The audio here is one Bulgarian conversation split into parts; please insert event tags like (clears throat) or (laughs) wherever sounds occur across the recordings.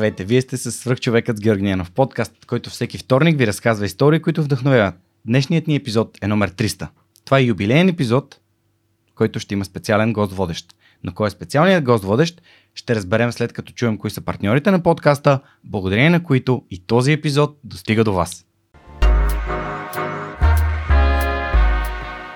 Здравейте, вие сте с свръхчовекът с Георги Ненов, подкаст, който всеки вторник ви разказва истории, които вдъхновяват. Днешният ни епизод е номер 300. Това е юбилейен епизод, който ще има специален гост водещ. Но кой е специалният гост водещ, ще разберем след като чуем кои са партньорите на подкаста, благодарение на които и този епизод достига до вас.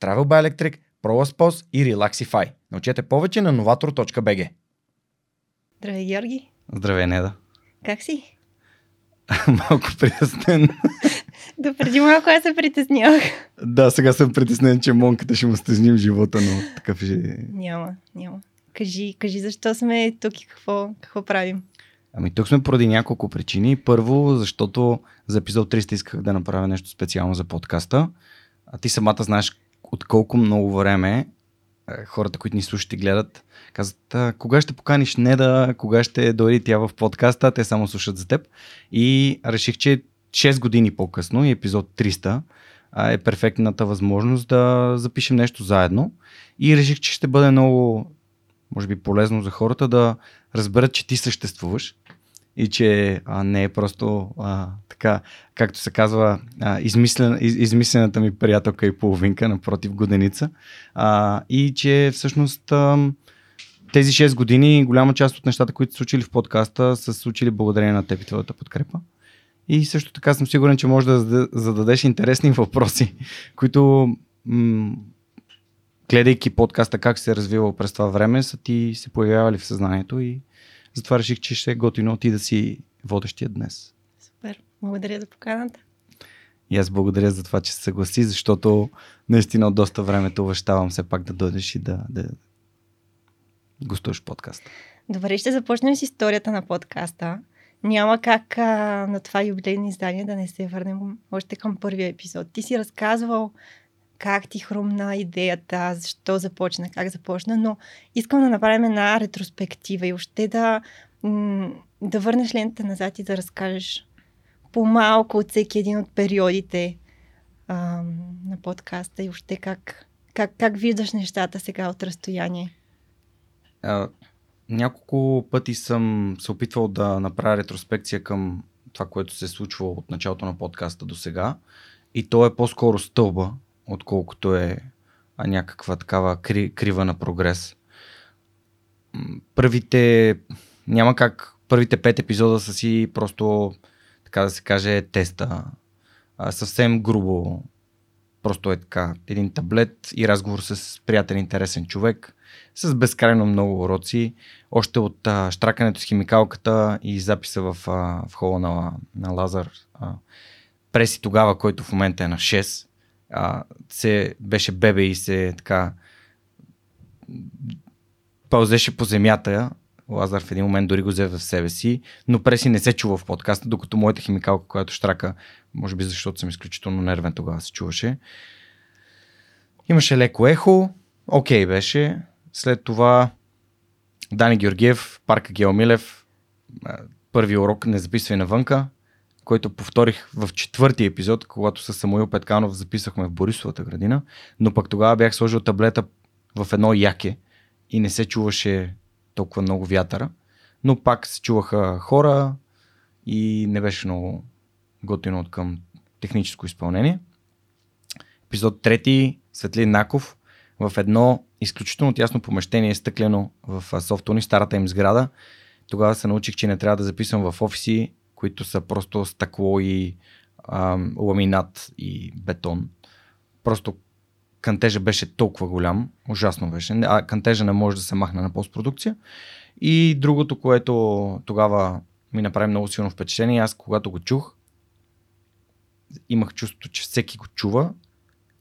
Travel by Electric, ProLaspos и Relaxify. Научете повече на novator.bg. Здравей, Георги. Здравей, Неда. Как си? (laughs) Малко притеснен. (laughs) До преди малко аз се притеснявах. да, сега съм притеснен, че монката ще му стесним живота, но такъв е... Няма, няма. Кажи, кажи защо сме тук и какво, какво правим. Ами тук сме поради няколко причини. Първо, защото за епизод 300 исках да направя нещо специално за подкаста. А ти самата знаеш от колко много време е, хората, които ни слушат и гледат, казват, кога ще поканиш Неда, кога ще дойде тя в подкаста, те само слушат за теб. И реших, че 6 години по-късно и епизод 300 е перфектната възможност да запишем нещо заедно. И реших, че ще бъде много, може би, полезно за хората да разберат, че ти съществуваш и че а, не е просто а, така, както се казва, а, измислен, из, измислената ми приятелка и половинка, напротив годеница. А, и че всъщност а, тези 6 години, голяма част от нещата, които са случили в подкаста, са случили благодарение на теб и твоята подкрепа. И също така съм сигурен, че може да зададеш интересни (laughs) въпроси, които м- гледайки подкаста как се е развивал през това време, са ти се появявали в съзнанието и затова реших, че ще е готино ти да си водещия днес. Супер. Благодаря за поканата. И аз благодаря за това, че се съгласи, защото наистина от доста време те обещавам все пак да дойдеш и да, да гостуваш подкаста. Добре, ще започнем с историята на подкаста. Няма как а, на това юбилейно издание да не се върнем още към първия епизод. Ти си разказвал как ти хрумна идеята, защо започна, как започна, но искам да направим една ретроспектива и още да, да върнеш лентата назад и да разкажеш по-малко от всеки един от периодите а, на подкаста и още как, как, как виждаш нещата сега от разстояние. А, няколко пъти съм се опитвал да направя ретроспекция към това, което се е случвало от началото на подкаста до сега. И то е по-скоро стълба, отколкото е някаква такава кри, крива на прогрес. Първите, няма как, първите пет епизода са си просто, така да се каже, теста. А, съвсем грубо. Просто е така, един таблет и разговор с приятел, интересен човек, с безкрайно много уроци. Още от а, штракането с химикалката и записа в, а, в хола на, на Лазар. А, преси тогава, който в момента е на 6 а, се, беше бебе и се така пълзеше по земята. Лазар в един момент дори го взе в себе си, но преси не се чува в подкаста, докато моята химикалка, която штрака, може би защото съм изключително нервен тогава се чуваше. Имаше леко ехо, окей okay беше. След това Дани Георгиев, Парка Геомилев, първи урок не записвай навънка, който повторих в четвърти епизод, когато с Самуил Петканов записахме в Борисовата градина, но пък тогава бях сложил таблета в едно яке и не се чуваше толкова много вятъра, но пак се чуваха хора и не беше много готино от към техническо изпълнение. Епизод трети, Светлин Наков, в едно изключително тясно помещение, стъклено в Софтуни, старата им сграда. тогава се научих, че не трябва да записвам в офиси, които са просто стъкло и ам, ламинат и бетон. Просто кантежа беше толкова голям, ужасно беше. А кантежа не може да се махне на постпродукция. И другото, което тогава ми направи много силно впечатление, аз когато го чух, имах чувството, че всеки го чува.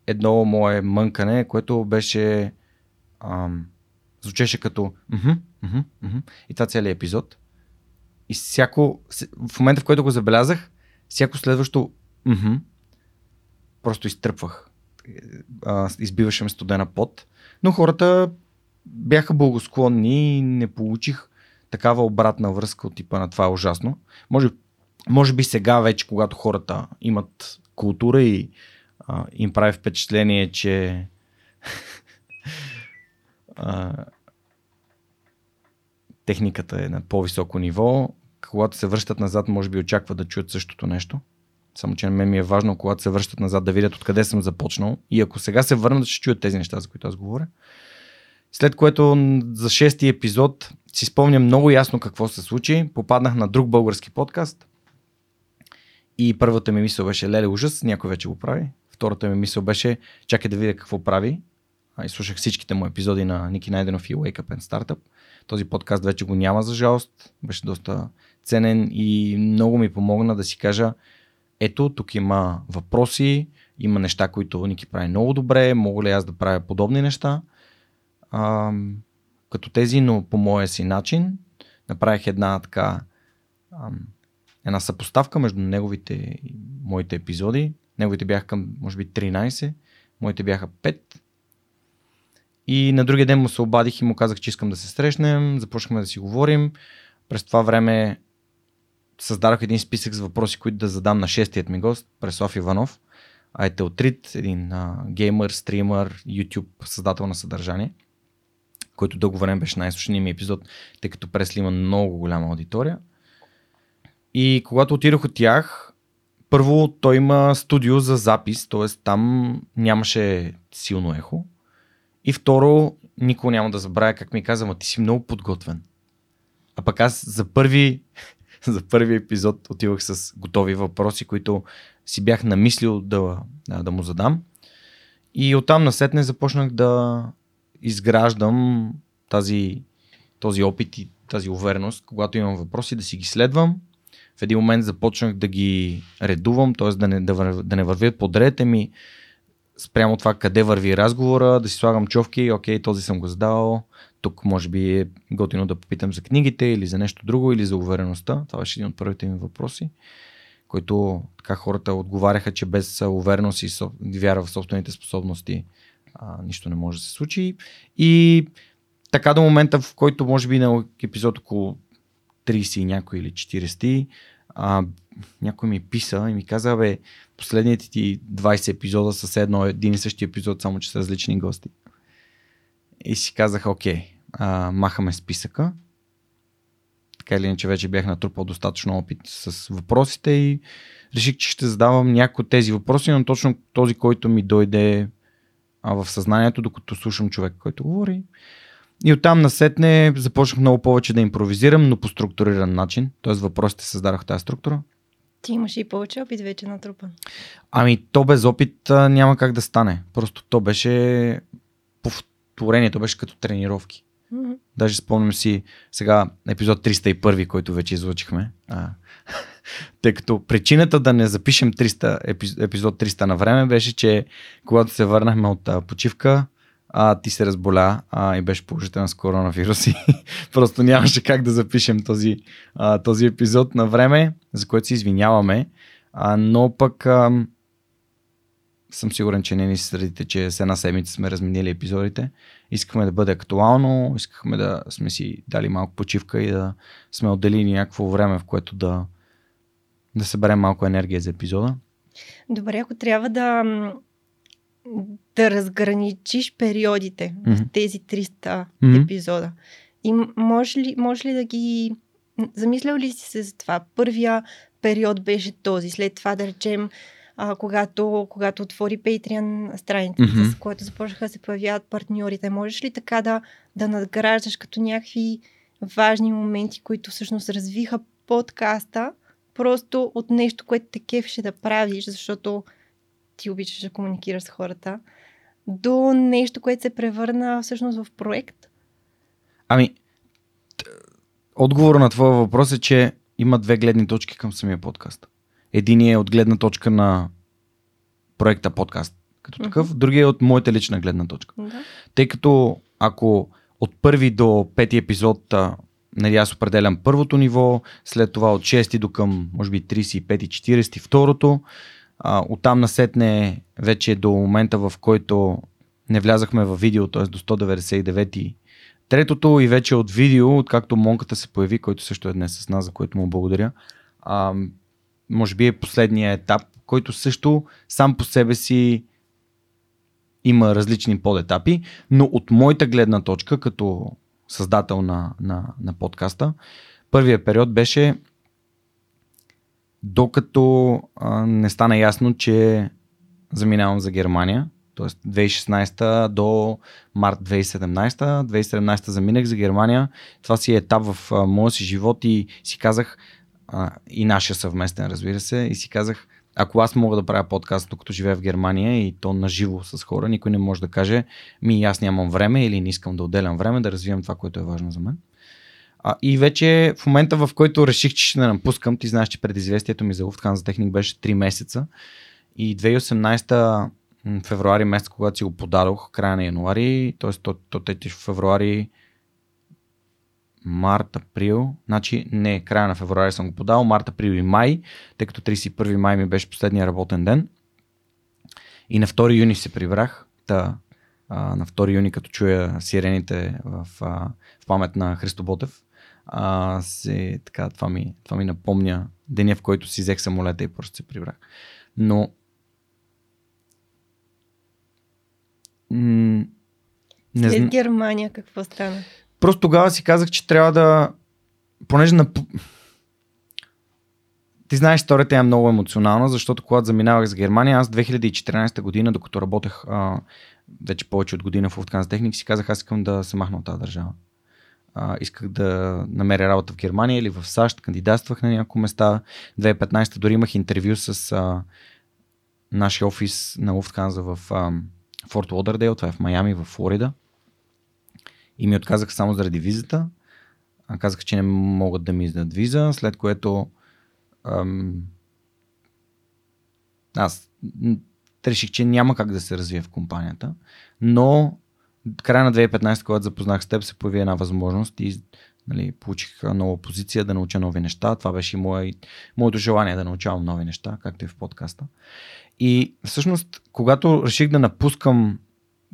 Едно мое мънкане, което беше ам, звучеше като мхм, мхм, мхм, и това целият епизод. И всяко, в момента в който го забелязах, всяко следващо мхм, просто изтръпвах. Избиваше ме студена пот. Но хората бяха благосклонни и не получих такава обратна връзка от типа на това е ужасно. Може, може би сега вече, когато хората имат култура и а, им прави впечатление, че (laughs) а, техниката е на по-високо ниво, когато се връщат назад, може би очакват да чуят същото нещо. Само, че на мен ми е важно, когато се връщат назад, да видят откъде съм започнал. И ако сега се върнат, ще чуят тези неща, за които аз говоря. След което за шести епизод си спомням много ясно какво се случи. Попаднах на друг български подкаст. И първата ми мисъл беше Леле ужас, някой вече го прави. Втората ми мисъл беше чакай да видя какво прави. И слушах всичките му епизоди на Ники Найденов и Wake Up and Startup. Този подкаст вече го няма за жалост. Беше доста ценен и много ми помогна да си кажа ето, тук има въпроси, има неща, които Ники прави много добре, мога ли аз да правя подобни неща а, като тези, но по моя си начин. Направих една така а, една съпоставка между неговите и моите епизоди. Неговите бяха към, може би, 13, моите бяха 5. И на другия ден му се обадих и му казах, че искам да се срещнем, започнахме да си говорим. През това време създадох един списък с въпроси, които да задам на шестият ми гост, Преслав Иванов. Айтелтрит, един а, геймър, стример, YouTube, създател на съдържание, който дълго време беше най-слушаният ми епизод, тъй като Пресли има много голяма аудитория. И когато отидох от тях, първо той има студио за запис, т.е. там нямаше силно ехо. И второ, никога няма да забравя как ми каза, ма ти си много подготвен. А пък аз за първи, (laughs) за първи епизод отивах с готови въпроси, които си бях намислил да, да му задам. И оттам насетне започнах да изграждам тази, този опит и тази увереност, когато имам въпроси, да си ги следвам. В един момент започнах да ги редувам, т.е. Да не, да, да не вървят подред, ми спрямо това къде върви разговора, да си слагам човки, окей, този съм го задал, тук може би е готино да попитам за книгите или за нещо друго или за увереността. Това беше един от първите ми въпроси, който така хората отговаряха, че без увереност и вяра в собствените способности а, нищо не може да се случи. И така до момента, в който може би на епизод около 30 и някой или 40, а, някой ми писа и ми каза, бе, последните ти 20 епизода са едно един и същи епизод, само че са различни гости. И си казах, окей, а, махаме списъка. Така или иначе вече бях натрупал достатъчно опит с въпросите и реших, че ще задавам някои от тези въпроси, но точно този, който ми дойде а, в съзнанието, докато слушам човек, който говори. И оттам насетне започнах много повече да импровизирам, но по структуриран начин. Тоест въпросите създадох тази структура. Ти имаш и повече опит вече на трупа. Ами то без опит а, няма как да стане. Просто то беше повторение, то беше като тренировки. Mm-hmm. Даже спомням си сега епизод 301, който вече излучихме. А, (laughs) тъй като причината да не запишем 300, епизод 300 на време беше, че когато се върнахме от а, почивка, а, ти се разболя а, и беше положителен с коронавирус и (laughs) просто нямаше как да запишем този, а, този епизод на време, за което се извиняваме. А, но пък а, съм сигурен, че не ни се средите, че с една седмица сме разменили епизодите. Искахме да бъде актуално, искахме да сме си дали малко почивка и да сме отделили някакво време, в което да, да съберем малко енергия за епизода. Добре, ако трябва да да разграничиш периодите mm-hmm. в тези 300 mm-hmm. епизода. И може ли, може ли да ги... Замислял ли си се за това? Първия период беше този, след това да речем, а, когато, когато отвори Patreon страницата, mm-hmm. с което започнаха да се появяват партньорите. Можеш ли така да, да надграждаш като някакви важни моменти, които всъщност развиха подкаста, просто от нещо, което те кефеше да правиш, защото ти обичаш да комуникираш с хората, до нещо, което се превърна всъщност в проект? Ами, отговор на твоя въпрос е, че има две гледни точки към самия подкаст. Един е от гледна точка на проекта подкаст като такъв, uh-huh. другия е от моята лична гледна точка. Да. Тъй като ако от първи до пети епизод нали, аз определям първото ниво, след това от 6 до към, може би, 35-40 второто, а, оттам насетне вече до момента, в който не влязахме в видео, т.е. до 199 Третото и вече от видео, откакто Монката се появи, който също е днес с нас, за което му благодаря, а, може би е последния етап, който също сам по себе си има различни подетапи, но от моята гледна точка, като създател на, на, на подкаста, първият период беше докато а, не стана ясно, че заминавам за Германия, т.е. 2016 до март 2017. 2017 заминах за Германия. Това си е етап в а, моя си живот и си казах, а, и нашия съвместен, разбира се, и си казах, ако аз мога да правя подкаст, докато живея в Германия и то наживо с хора, никой не може да каже, ми аз нямам време или не искам да отделям време да развивам това, което е важно за мен. А, и вече в момента, в който реших, че ще не напускам, ти знаеш, че предизвестието ми за за Техник беше 3 месеца. И 2018 февруари месец, когато си го подадох, края на януари, т.е. то, то, то в февруари, март, април, значи не, края на февруари съм го подал, март, април и май, тъй като 31 май ми беше последния работен ден. И на 2 юни се прибрах. Та, а, на 2 юни, като чуя сирените в, а, в памет на Христо Ботев, а, се, така, това, ми, това ми напомня деня, в който си взех самолета и просто се прибрах. Но м- не След Германия какво стана? Просто тогава си казах, че трябва да. Понеже на. Ти знаеш, историята е много емоционална, защото когато заминавах за Германия, аз 2014 година, докато работех а, вече повече от година в Lufthansa Техник, си казах, аз искам да се махна от тази държава. А, исках да намеря работа в Германия или в САЩ, кандидатствах на няколко места. 2015 дори имах интервю с а, нашия офис на Lufthansa в а, Форт Лодърдейл, това е в Майами, в Флорида и ми отказаха само заради визата. Казаха, че не могат да ми издадат виза, след което ам, аз реших, че няма как да се развие в компанията, но края на 2015, когато запознах с теб, се появи една възможност и нали, получих нова позиция да науча нови неща. Това беше и мое, моето желание да научавам нови неща, както и в подкаста. И всъщност, когато реших да напускам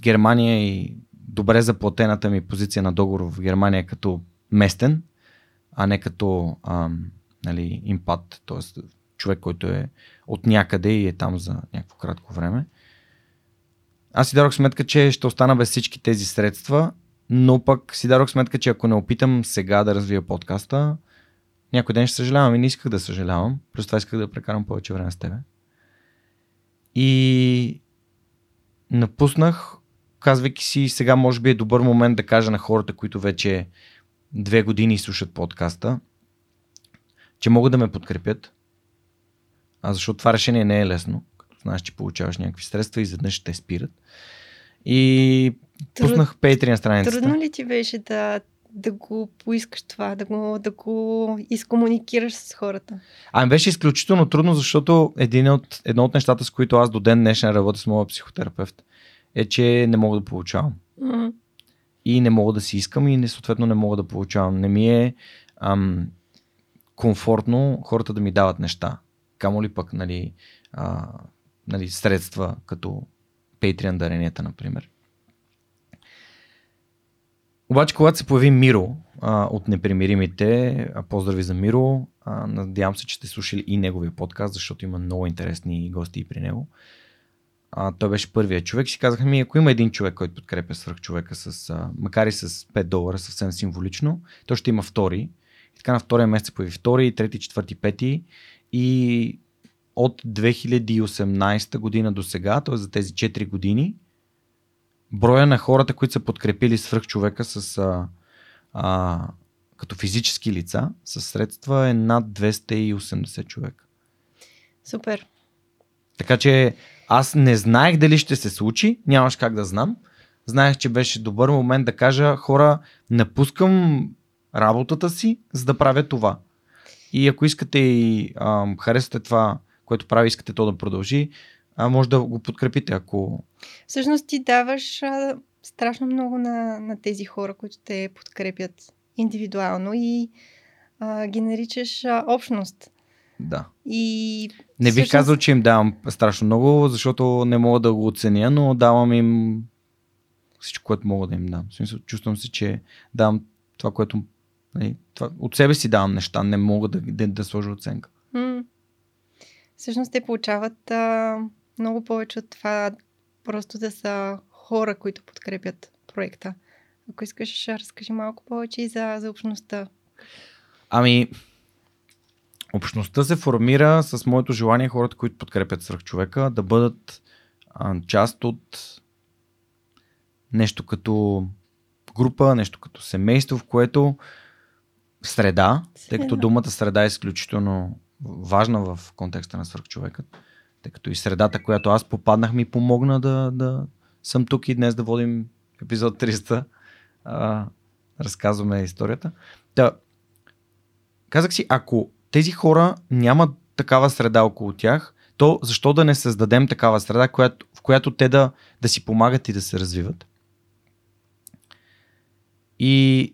Германия и добре заплатената ми позиция на договор в Германия като местен, а не като ам, нали, импат, т.е. човек, който е от някъде и е там за някакво кратко време. Аз си дадох сметка, че ще остана без всички тези средства, но пък си дадох сметка, че ако не опитам сега да развия подкаста, някой ден ще съжалявам и не исках да съжалявам. Просто това исках да прекарам повече време с тебе. И напуснах казвайки си, сега може би е добър момент да кажа на хората, които вече две години слушат подкаста, че могат да ме подкрепят. А защото това решение не е лесно. Знаеш, че получаваш някакви средства и изведнъж те спират. И Труд... пуснах Patreon страницата. Трудно ли ти беше да, да го поискаш това, да го, да го изкомуникираш с хората? Ами беше изключително трудно, защото един от, едно от нещата, с които аз до ден днешен работя с моя психотерапевт, е, че не мога да получавам. Mm-hmm. И не мога да си искам и не, съответно не мога да получавам. Не ми е ам, комфортно хората да ми дават неща. Камо ли пък, нали, а, нали, средства, като Patreon даренията, например. Обаче, когато се появи Миро а, от Непримиримите, а, поздрави за Миро, а, надявам се, че сте слушали и неговия подкаст, защото има много интересни гости и при него а, той беше първият човек. Си казаха ми, ако има един човек, който подкрепя свръх човека, с, а, макар и с 5 долара, съвсем символично, то ще има втори. И така на втория месец появи втори, трети, четвърти, пети. И от 2018 година до сега, т.е. за тези 4 години, броя на хората, които са подкрепили свръх човека с а, а, като физически лица със средства е над 280 човека. Супер. Така че аз не знаех дали ще се случи, нямаш как да знам. Знаех, че беше добър момент да кажа хора, напускам работата си, за да правя това. И ако искате и ам, харесате това, което прави, искате то да продължи, а, може да го подкрепите, ако... Всъщност ти даваш а, страшно много на, на тези хора, които те подкрепят индивидуално и а, ги наричаш а, общност. Да. И Не бих всъщност- казал, че им давам страшно много, защото не мога да го оценя, но давам им всичко, което мога да им дам. В смисъл, чувствам се, че давам това, което... нали, Това, от себе си давам неща, не мога да, да, да сложа оценка. М. Всъщност те получават а, много повече от това просто да са хора, които подкрепят проекта. Ако искаш, разкажи малко повече и за, за общността. Ами, общността се формира с моето желание хората, които подкрепят свръхчовека, да бъдат а, част от нещо като група, нещо като семейство, в което среда, тъй като Среда. думата среда е изключително важна в контекста на свръхчовекът, тъй като и средата, която аз попаднах, ми помогна да, да съм тук и днес да водим епизод 300. А, разказваме историята. Та, казах си, ако тези хора нямат такава среда около тях, то защо да не създадем такава среда, която, в която те да, да си помагат и да се развиват? И,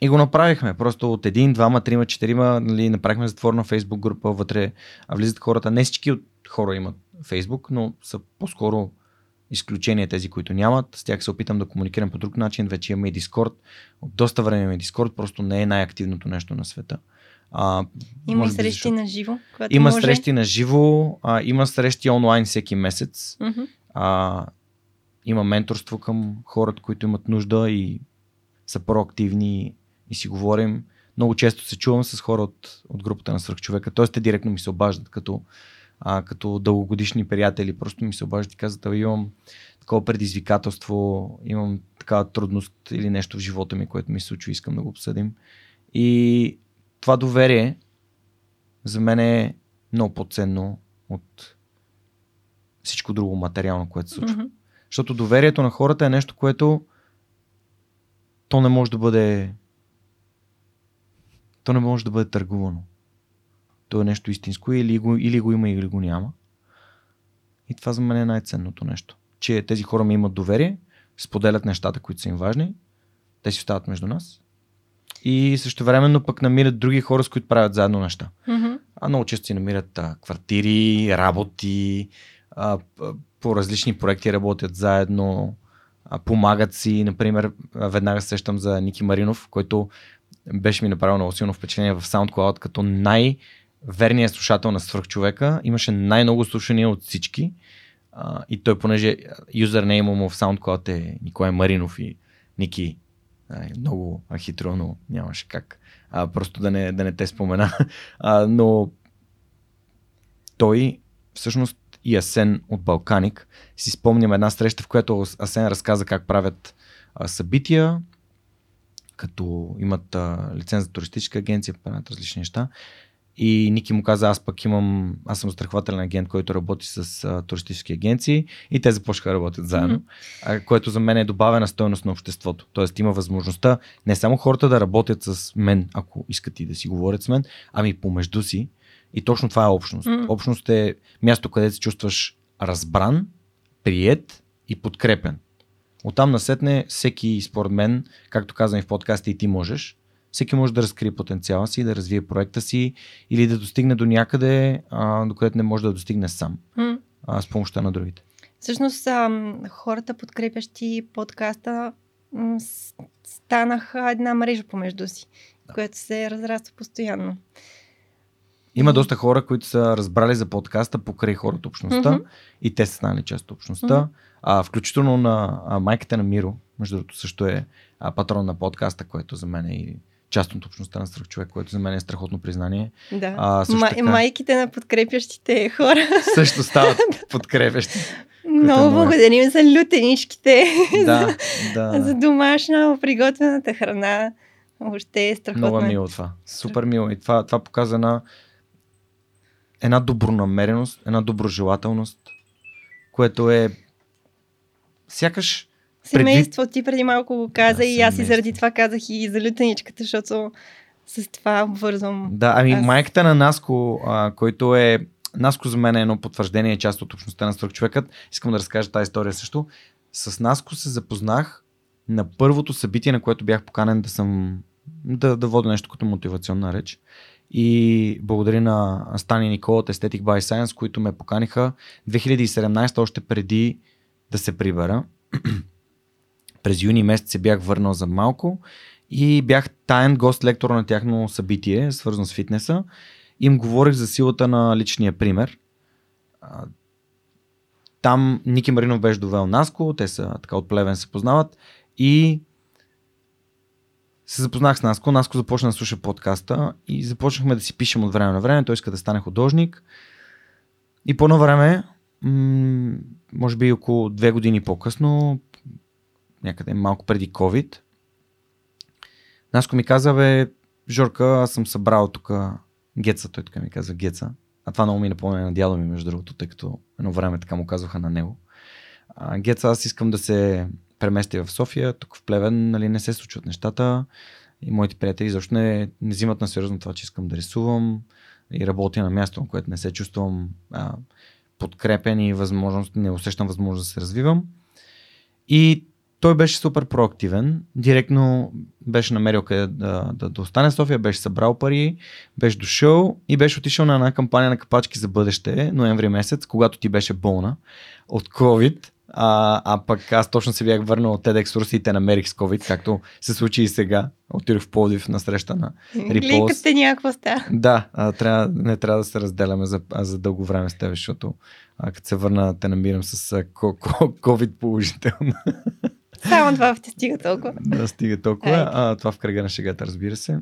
и го направихме. Просто от един, двама, трима, четирима нали, направихме затворна фейсбук група, вътре а влизат хората. Не всички от хора имат фейсбук, но са по-скоро изключение тези, които нямат. С тях се опитам да комуникирам по друг начин. Вече имаме и Дискорд. От доста време имаме Дискорд, просто не е най-активното нещо на света. А, Има и срещи защото- на живо, Има може. срещи на живо, а, има срещи онлайн всеки месец. Мгм. А, има менторство към хората, които имат нужда и са проактивни и си говорим. Много често се чувам с хора от, от групата на свръхчовека, т.е. те директно ми се обаждат като, а, като дългогодишни приятели. Просто ми се обаждат и казват, «Абе, имам такова предизвикателство, имам такава трудност или нещо в живота ми, което ми се случва, искам да го обсъдим. И това доверие за мен е много по-ценно от всичко друго материално, което се случва. Мгм. Защото доверието на хората е нещо, което то не може да бъде то не може да бъде търгувано. То е нещо истинско или го, или го има, или го няма. И това за мен е най-ценното нещо. Че тези хора ми имат доверие, споделят нещата, които са им важни, те си остават между нас и също времено пък намират други хора, с които правят заедно неща. Мгм. А много често си намират а, квартири, работи, а, по различни проекти работят заедно, а, помагат си. Например, веднага се сещам за Ники Маринов, който беше ми направил много силно впечатление в SoundCloud като най-верният слушател на свръхчовека. Имаше най-много слушания от всички. А, и той, понеже юзернейма му в SoundCloud е Николай Маринов и Ники ай, много а, хитро, но нямаше как. А, просто да не, да не те спомена. (laughs) А, но той всъщност и Асен от Балканик си спомням една среща, в която Асен разказа как правят а, събития, като имат а, лиценз за туристическа агенция, правят различни неща. И Ники му каза, аз пък имам, аз съм страхователен агент, който работи с а, туристически агенции и те започнаха да работят заедно, Мгм. а, което за мен е добавена стойност на обществото. Тоест има възможността не само хората да работят с мен, ако искат и да си говорят с мен, ами помежду си. И точно това е общност. М. Общност е място, където се чувстваш разбран, прият и подкрепен. Оттам насетне всеки, според мен, както казвам и в подкаста и ти можеш, всеки може да разкрие потенциала си, да развие проекта си или да достигне до някъде, а, до където не може да достигне сам, а, с помощта на другите. Всъщност, хората, подкрепящи подкаста, м, станаха една мрежа помежду си, която се разраства постоянно. Има доста хора, които са разбрали за подкаста покрай хората общността Мгм. и те са станали част от общността. Мгм. А, включително на а, майката на Миро, между другото също е а, патрон на подкаста, което за мен е и част от общността на страх човек, което за мен е страхотно признание. Да. А, също Ма- така- Майките на подкрепящите хора. Също стават (laughs) подкрепящи. Много е мое. благодарим за лютеничките, да, (laughs) за да. домашна приготвената храна. Въобще е страхотно. Много мило това. Супер мило. И това, това показа на една добронамереност, една доброжелателност, което е сякаш Семейство, ти преди малко го каза Да, и аз и заради това казах и за лютеничката, защото с това обвързвам. Да, ами Аз- майката на Наско, а, който е... Наско за мен е едно потвърждение, е част от общността на свръхчовекът. Искам да разкажа тази история също. С Наско се запознах на първото събитие, на което бях поканен да съм да, да водя нещо като мотивационна реч. И благодаря на Стани Никола от Aesthetic by Science, които ме поканиха 2017, още преди да се прибера. (clears throat) През юни месец се бях върнал за малко и бях таен гост лектор на тяхно събитие, свързано с фитнеса. Им говорих за силата на личния пример. Там Ники Маринов беше довел Наско, те са така от Плевен се познават и се запознах с Наско. Наско започна да слуша подкаста и започнахме да си пишем от време на време. Той иска да стане художник. И по едно време, може би около две години по-късно, някъде малко преди COVID, Наско ми каза, бе, Жорка, аз съм събрал тук Геца, той така ми каза Геца. А това много ми напомня на дядо ми, между другото, тъй като едно време така му казваха на него. А, Геца, аз искам да се преместя в София, тук в Плевен, нали, не се случват нещата и моите приятели защо не, не взимат на сериозно това, че искам да рисувам и работя на място, на което не се чувствам а, подкрепен и възможност, не усещам възможност да се развивам. И той беше супер проактивен. Директно беше намерил къде да, да, да остане в София, беше събрал пари, беше дошъл и беше отишъл на една кампания на капачки за бъдеще, ноември месец, когато ти беше болна от COVID. А, а пък аз точно се бях върнал от TED екскурсиите, намерих с COVID, както се случи и сега. Отидох в Пловдив на среща на Рипост. Гликате някакво става. Да, а, трябва, не трябва да се разделяме за, за дълго време с теб, защото а, като се върна, те намирам с а, COVID положително. Само това ти стига толкова. да стига толкова. А, това в кръга на шегата, разбира се.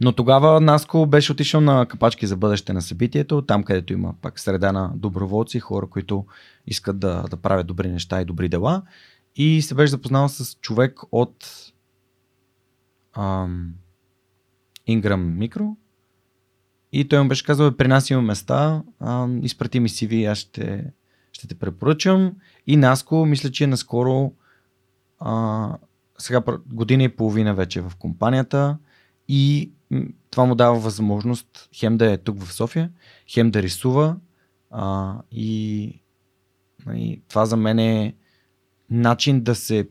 Но тогава Наско беше отишъл на капачки за бъдеще на събитието, там където има пак среда на доброволци, хора, които искат да, да правят добри неща и добри дела. И се беше запознал с човек от ам, Ingram Micro. И той му беше казал, «Бе, при нас има места, ам, изпрати ми CV, аз ще, ще те препоръчам. И Наско, мисля, че е наскоро а, сега година и половина вече е в компанията и това му дава възможност хем да е тук в София, хем да рисува а, и нали, това за мен е начин да се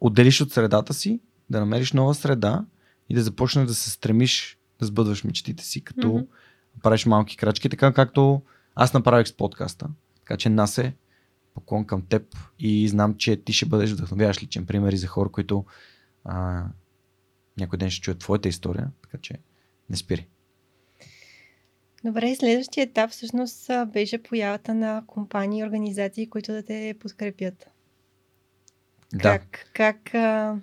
отделиш от средата си, да намериш нова среда и да започнеш да се стремиш да сбъдваш мечтите си, като mm-hmm. правиш малки крачки, така както аз направих с подкаста. Така че Насе, поклон към теб и знам, че ти ще бъдеш вдъхновяваш личен пример и за хора, които а, някой ден ще чуят твоята история, така че не спири. Добре, следващия етап всъщност беше появата на компании и организации, които да те подкрепят. Да. Как, как а,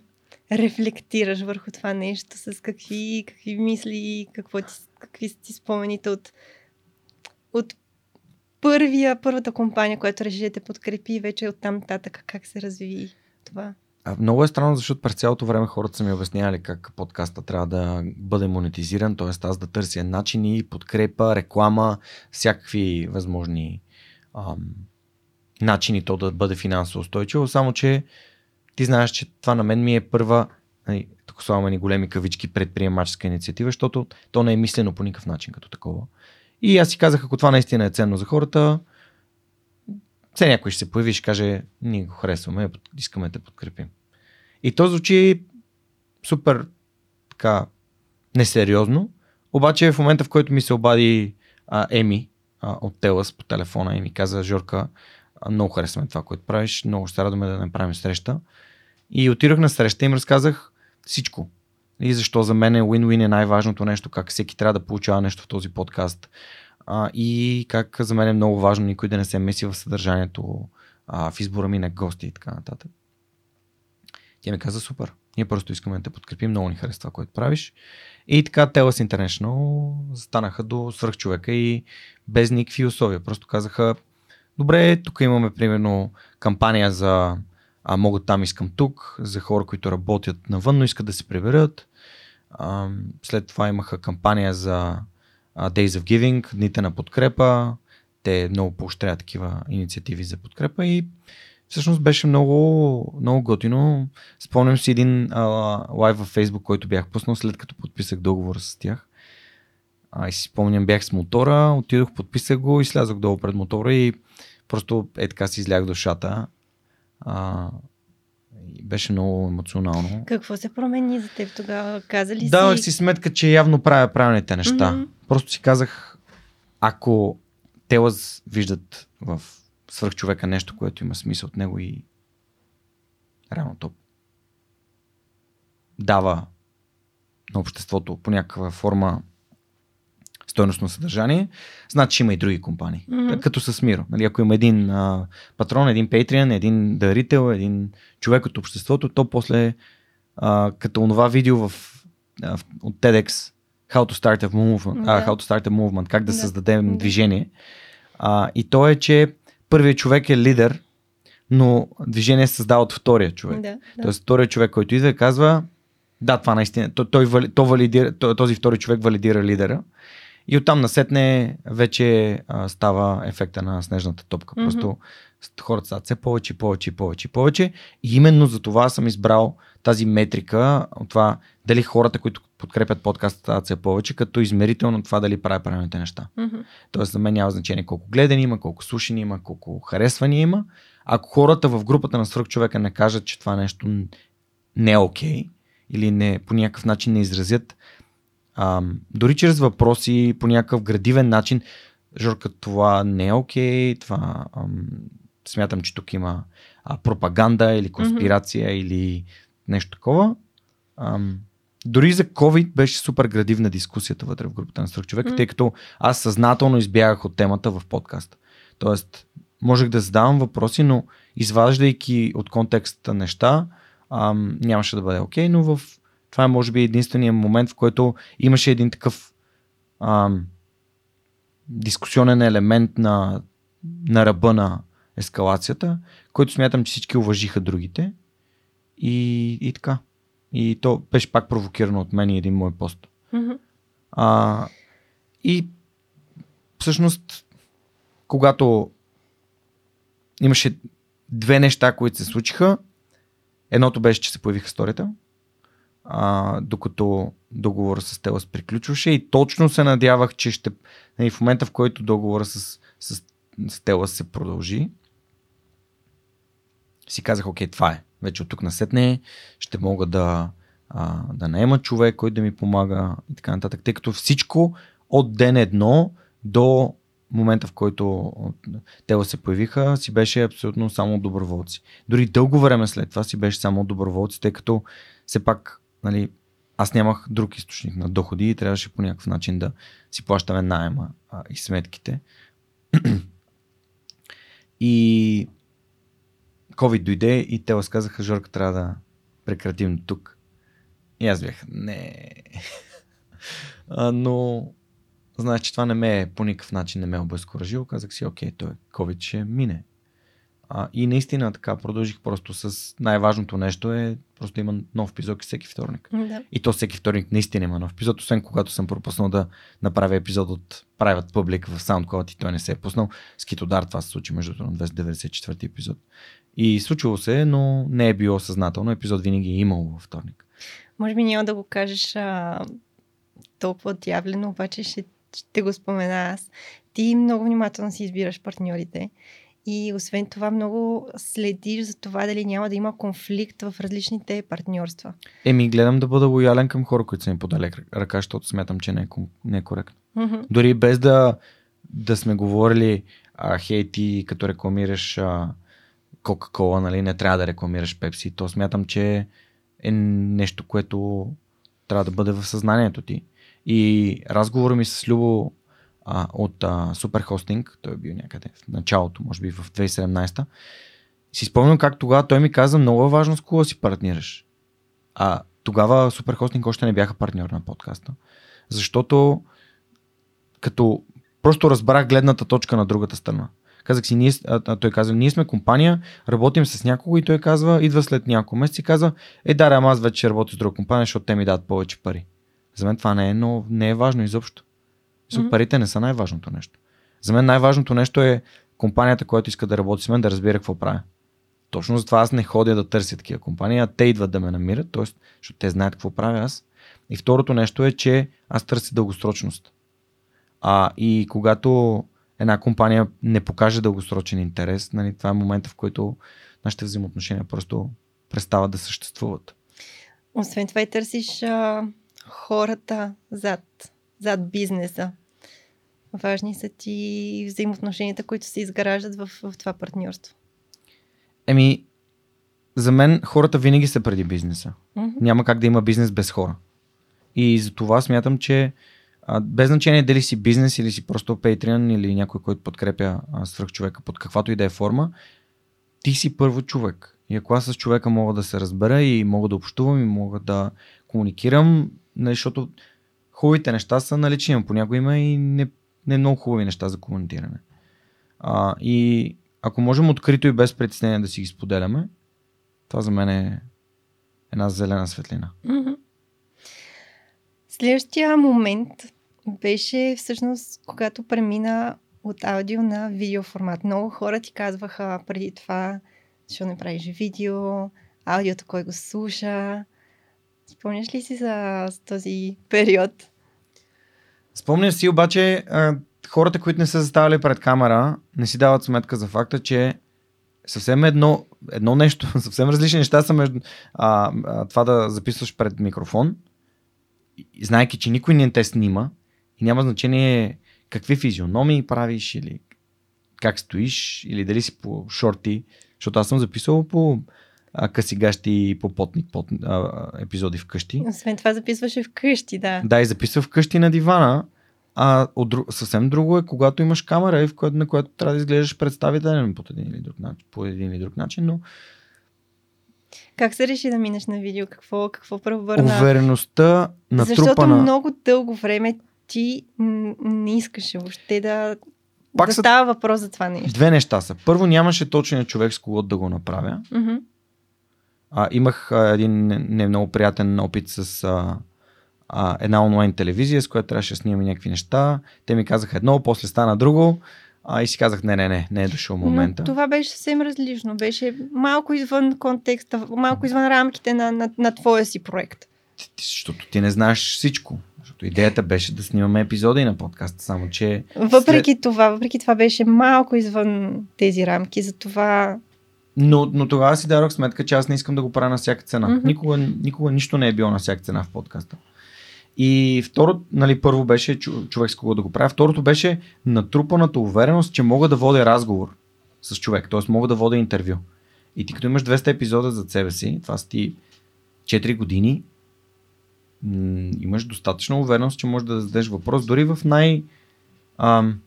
рефлектираш върху това нещо, с какви, какви мисли, какво ти, какви са ти спомените от, от първия, първата компания, която реши да те подкрепи и вече оттам нататък как се разви това. Много е странно, защото през цялото време хората са ми обяснявали как подкаста трябва да бъде монетизиран, т.е. аз да търся начини, подкрепа, реклама, всякакви възможни ам, начини то да бъде финансово устойчиво, само че ти знаеш, че това на мен ми е първа, нали, тук слагаме ни големи кавички предприемаческа инициатива, защото то не е мислено по никакъв начин като такова. И аз си казах, ако това наистина е ценно за хората, все някой ще се появи и ще каже, ние го харесваме, искаме да подкрепим. И то звучи супер така несериозно, обаче в момента в който ми се обади а, Еми а, от Телас по телефона и ми каза, Жорка, много харесваме това, което правиш, много ще радваме да направим среща. И отидох на среща и им разказах всичко. И защо за мен е win-win е най-важното нещо, как всеки трябва да получава нещо в този подкаст. А, и как за мен е много важно никой да не се меси в съдържанието, а, в избора ми на гости и така нататък. Тя ми каза супер. Ние просто искаме да те подкрепим, много ни харесва това, което правиш. И така Telas International станаха до свръхчовека и без никакви условия. Просто казаха, добре, тук имаме примерно кампания за а, могат там искам тук, за хора, които работят навън, но искат да се приберат. А, след това имаха кампания за а, Days of Giving, дните на подкрепа. Те много поощряват такива инициативи за подкрепа и всъщност беше много, много готино. Спомням си един а, лайв във Facebook, който бях пуснал след като подписах договор с тях. А, и си спомням, бях с мотора, отидох, подписах го и слязох долу пред мотора и просто е така си излях душата. А, беше много емоционално. Какво се промени за теб тогава? Каза ли Давах си? си сметка, че явно правя правилните неща. Мгм. Просто си казах, ако те лъз виждат в свръхчовека нещо, което има смисъл от него и реално то дава на обществото по някаква форма стойностно съдържание, значи има и други компании. Мгм. Като с Миро. Нали, ако има един а, патрон, един Patreon, един дарител, един човек от обществото, то после а, като онова видео в, а, в, от TEDx How to start a movement, Да. а, how to start a movement, как да, Да. създадем Да. движение. А, и то е, че първият човек е лидер, но движение се създава от втория човек. Да, да. Тоест, вторият човек, който идва казва, да, това наистина, той, той, то валидира, този втори човек валидира лидера. И оттам насетне вече а, става ефекта на снежната топка. Мгм. Просто хората стават все повече, повече, повече, повече. И именно за това съм избрал тази метрика това дали хората, които подкрепят подкаста, стават все повече, като измерител на това дали правя правилните неща. Мгм. Тоест за мен няма значение колко гледани има, колко слушани има, колко харесвания има. Ако хората в групата на свръхчовека не кажат, че това нещо не е окей или не, по някакъв начин не изразят, ам, дори чрез въпроси, по някакъв градивен начин, Жорка, това не е окей, това ам, смятам, че тук има а, пропаганда или конспирация mm-hmm. или нещо такова. Ам, дори за COVID беше супер градивна дискусията вътре в групата на свръхчовека, Мгм. тъй като аз съзнателно избягах от темата в подкаста. Тоест, можех да задавам въпроси, но изваждайки от контекста неща, ам, нямаше да бъде окей, но в това е може би единствения момент, в който имаше един такъв ам, дискусионен елемент на, на ръба на ескалацията, който смятам, че всички уважиха другите. И, и така. И то беше пак провокирано от мен и един мой пост. Мгм. А, и всъщност, когато имаше две неща, които се случиха, едното беше, че се появиха сторията, а, докато договора с Телас приключваше и точно се надявах, че ще нали, в момента, в който договора с, с, с Телас се продължи, си казах, окей, това е. Вече от тук насетне ще мога да, а, да наема човек, който да ми помага и така нататък. Тъй като всичко от ден едно до момента, в който те се появиха, си беше абсолютно само доброволци. Дори дълго време след това си беше само доброволци, тъй като все пак нали, аз нямах друг източник на доходи и трябваше по някакъв начин да си плащаме найема а, и сметките. (clears throat) и COVID дойде и те казаха, Жорка, трябва да прекратим тук. И аз бях, не. а, но знаеш, че това не ме е по никакъв начин не ме е обезкуражило. Казах си, окей, той COVID ще мине. А, и наистина така продължих просто с най-важното нещо е просто има нов епизод всеки вторник. Да. И то всеки вторник наистина има нов епизод, освен когато съм пропуснал да направя епизод от Private Public в SoundCloud и той не се е пуснал. С Китодар това се случи между на 294 епизод. И случило се, но не е било съзнателно. Епизод винаги е имало във вторник. Може би няма да го кажеш а, толкова отявлено, обаче ще, ще го спомена аз. Ти много внимателно си избираш партньорите. И освен това много следиш за това дали няма да има конфликт в различните партньорства. Еми, гледам да бъда лоялен към хора, които са ми подали ръка, защото смятам, че не е, не е коректно. Мгм. Дори без да, да сме говорили, а, хей, ти като рекламираш а, Кока-Кола, нали, не трябва да рекламираш Пепси, то смятам, че е нещо, което трябва да бъде в съзнанието ти. И разговора ми с Любо а, от а, Superhosting, той е бил някъде в началото, може би в 2017 си спомням как тогава той ми каза, много е важно с кого си партнираш. А тогава Superhosting още не бяха партньор на подкаста. Защото като просто разбрах гледната точка на другата страна. Казах си, ние, а, а, той казва, ние сме компания, работим с някого и той казва, идва след няколко месеца и казва, е да, ама аз вече работя с друга компания, защото те ми дадат повече пари. За мен това не е, но не е важно изобщо. Mm-hmm. Парите не са най-важното нещо. За мен най-важното нещо е компанията, която иска да работи с мен, да разбира какво правя. Точно затова аз не ходя да търся такива компании, а те идват да ме намират, т.е. защото те знаят какво правя аз. И второто нещо е, че аз търся дългосрочност. А, и когато една компания не покаже дългосрочен интерес, нали, това е момента, в който нашите взаимоотношения просто престават да съществуват. Освен това и търсиш а, хората зад, зад бизнеса. Важни са ти взаимоотношенията, които се изграждат в, в това партньорство. Еми, за мен хората винаги са преди бизнеса. Mm-hmm. Няма как да има бизнес без хора. И за това смятам, че без значение дали си бизнес или си просто Patreon или някой, който подкрепя свръх човека под каквато и да е форма, ти си първо човек. И ако аз с човека мога да се разбера и мога да общувам и мога да комуникирам, нали, защото хубавите неща са налични, понякога има и не, не много хубави неща за комуникиране. А, и ако можем открито и без притеснение да си ги споделяме, това за мен е една зелена светлина. Mm-hmm. Следващия момент беше всъщност, когато премина от аудио на видео формат. Много хора ти казваха преди това, защо не правиш видео, аудиото кой го слуша. Спомняш ли си за този период? Спомням си, обаче хората, които не са заставали пред камера, не си дават сметка за факта, че съвсем едно, едно нещо, (laughs) съвсем различни неща са между а, а, това да записваш пред микрофон, знайки, че никой не те снима и няма значение какви физиономии правиш или как стоиш или дали си по шорти, защото аз съм записал по а, късигащи и по потни пот, а, епизоди вкъщи. Освен това записваше вкъщи, да. Да, и записва вкъщи на дивана а от съвсем друго е, когато имаш камера, в която, на която трябва да изглеждаш представителен по един или друг начин. По един или друг начин но... Как се реши да минеш на видео? Какво, какво превърна? Увереността на Защото много дълго време ти не искаше въобще да, Пак да са... става въпрос за това нещо. Две неща са. Първо, нямаше точния човек с кого да го направя. Mm-hmm. А, имах а, един не, не много приятен опит с а, а, една онлайн телевизия, с която трябваше да снимаме някакви неща. Те ми казаха едно, после стана друго. А, и си казах, не, не, не, не е дошъл момента. Но това беше съвсем различно. Беше малко извън контекста, малко извън рамките на, на, на твоя си проект. Защото ти не знаеш всичко. Защото идеята беше да снимаме епизоди на подкаста, само че... Въпреки след... това, въпреки това беше малко извън тези рамки, затова... Но, но тогава си дадох сметка, че аз не искам да го правя на всяка цена. Mm-hmm. Никога, никога нищо не е било на всяка цена в подкаста. И второ, нали, първо беше човек с кого да го правя. Второто беше натрупаната увереност, че мога да водя разговор с човек, т.е. мога да водя интервю. И ти като имаш 200 епизода за себе си, това са ти 4 години, имаш достатъчно увереност, че можеш да зададеш въпрос дори в най- ам,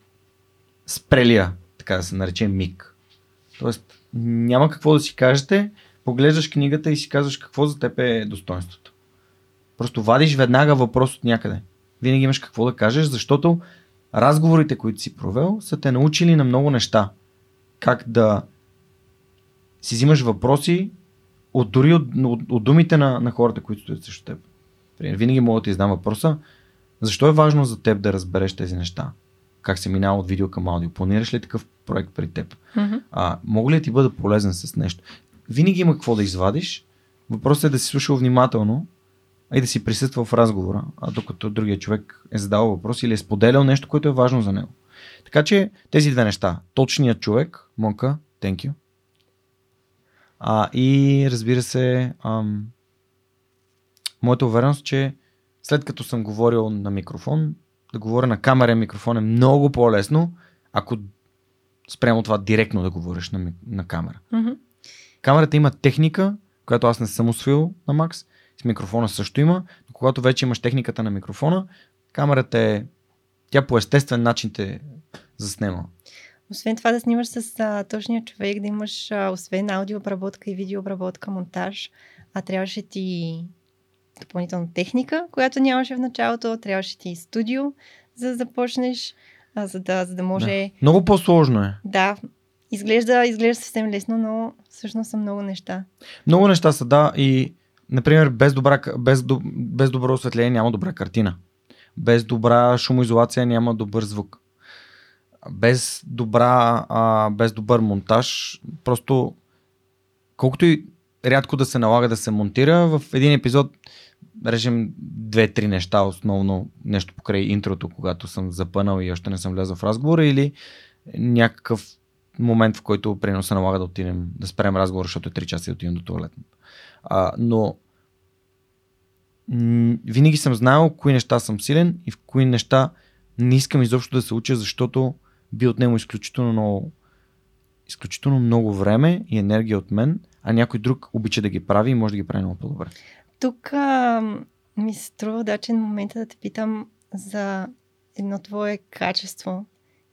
спрелия, така да се нарече, миг. Тоест, няма какво да си кажете, поглеждаш книгата и си казваш какво за теб е достоинството. Просто вадиш веднага въпрос от някъде. Винаги имаш какво да кажеш, защото разговорите, които си провел, са те научили на много неща. Как да си взимаш въпроси от, дори от, от, от думите на, на хората, които стоят срещу теб. Винаги мога да ти задам въпроса, защо е важно за теб да разбереш тези неща? Как се минава от видео към аудио? Планираш ли такъв проект при теб? Mm-hmm. А, мога ли ти бъда полезен с нещо? Винаги има какво да извадиш. Въпросът е да си слушал внимателно а и да си присъства в разговора, а докато другия човек е задал въпрос или е споделял нещо, което е важно за него. Така че тези две неща. Точният човек, Монка, thank you. А, и разбира се, ам, моята увереност, че след като съм говорил на микрофон, да говоря на камера и микрофон е много по-лесно, ако спрямо това директно да говориш на, на камера. Mm-hmm. Камерата има техника, която аз не съм освоил на Макс с микрофона също има, но когато вече имаш техниката на микрофона, камерата е, тя по естествен начин те заснема. Освен това да снимаш с а, точния човек, да имаш а, освен аудиообработка и видеообработка, монтаж, а трябваше ти допълнителна техника, която нямаше в началото, трябваше ти студио, за да започнеш, а, за, да, за да може... Да. Много по-сложно е. Да, изглежда, изглежда съвсем лесно, но всъщност са много неща. Много неща са, да. И, например, без, добра, без, без добро осветление няма добра картина. Без добра шумоизолация няма добър звук. Без, добра, а, без добър монтаж, просто колкото и рядко да се налага да се монтира, в един епизод режем две-три неща, основно нещо покрай интрото, когато съм запънал и още не съм влязъл в разговора или някакъв момент, в който прино се налага да отидем, да спрем разговор, защото е 3 часа и отидем до туалетната. А, но винаги съм знаел кои неща съм силен и в кои неща не искам изобщо да се уча, защото би отнемо изключително много, изключително много време и енергия от мен, а някой друг обича да ги прави и може да ги прави много по-добре. Тук а, ми се струва удачен момент да те питам за едно твое качество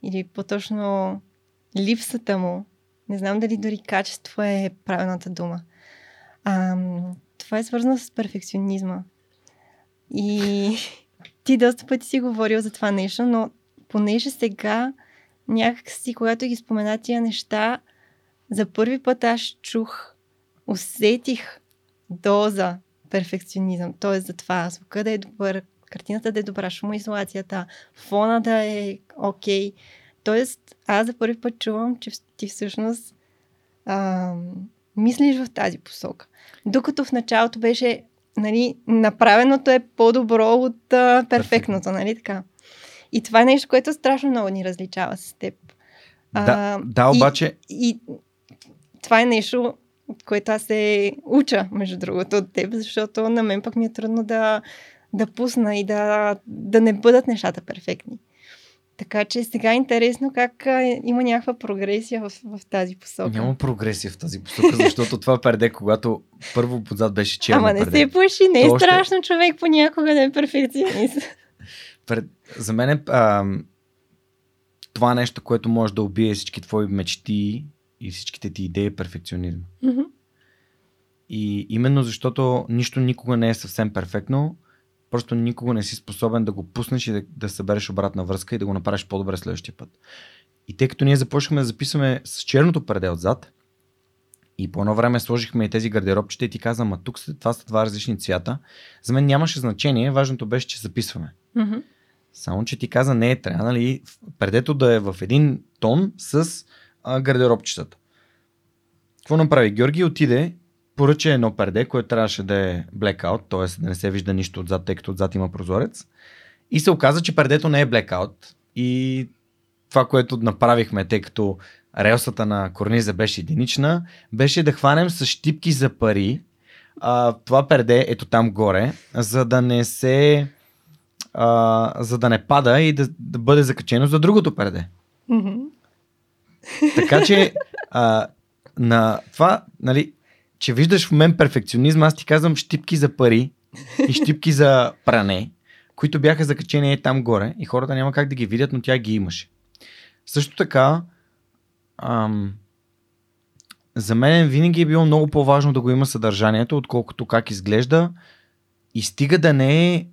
или по-точно липсата му. Не знам дали дори качество е правилната дума. А, това е свързано с перфекционизма. И (laughs) ти доста пъти си говорил за това нещо, но понеже сега някакси, когато ги спомена тия неща, за първи път аз чух, усетих доза перфекционизъм. Тоест за това звука да е добър, картината да е добра, шумоизолацията, фона да е окей. Okay. Тоест аз за първи път чувам, че ти всъщност а, мислиш в тази посока. Докато в началото беше нали, направеното е по-добро от а, перфектното, нали така? И това е нещо, което страшно много ни различава с теб. Да, а, да обаче... И, и това е нещо, което аз се уча, между другото, от теб, защото на мен пък ми е трудно да, да пусна и да, да не бъдат нещата перфектни. Така че сега е интересно как а, има някаква прогресия в, в тази посока. Няма прогресия в тази посока, защото това перде, когато първо подзад беше черно Ама не перде. се плаши, не е страшно още... човек понякога да е перфекционист. Пред... За мен е а, това нещо, което може да убие всички твои мечти и всичките ти идеи е перфекционизм. Mm-hmm. И именно защото нищо никога не е съвсем перфектно, просто никога не си способен да го пуснеш и да, да събереш обратна връзка и да го направиш по-добре следващия път. И тъй като ние започнахме да записваме с черното преде отзад, и по едно време сложихме и тези гардеробчета и ти казвам, а тук това са два различни цвята. За мен нямаше значение, важното беше, че записваме. Mm-hmm. Само, че ти каза, не трябва, нали, предето да е в един тон с а, гардеробчетата. Какво направи? Георги отиде, поръча едно перде, което трябваше да е blackout, т.е. да не се вижда нищо отзад, тъй като отзад има прозорец. И се оказа, че пердето не е blackout. И това, което направихме, тъй като релсата на корниза беше единична, беше да хванем с щипки за пари а, това перде ето там горе, за да не се а, за да не пада и да, да бъде закачено за другото перде. Mm-hmm. Така че а, на това, нали, че виждаш в мен перфекционизм, аз ти казвам щипки за пари и щипки за пране, които бяха закачени е там горе и хората няма как да ги видят, но тя ги имаше. Също така, ам, за мен винаги е било много по-важно да го има съдържанието, отколкото как изглежда и стига да не е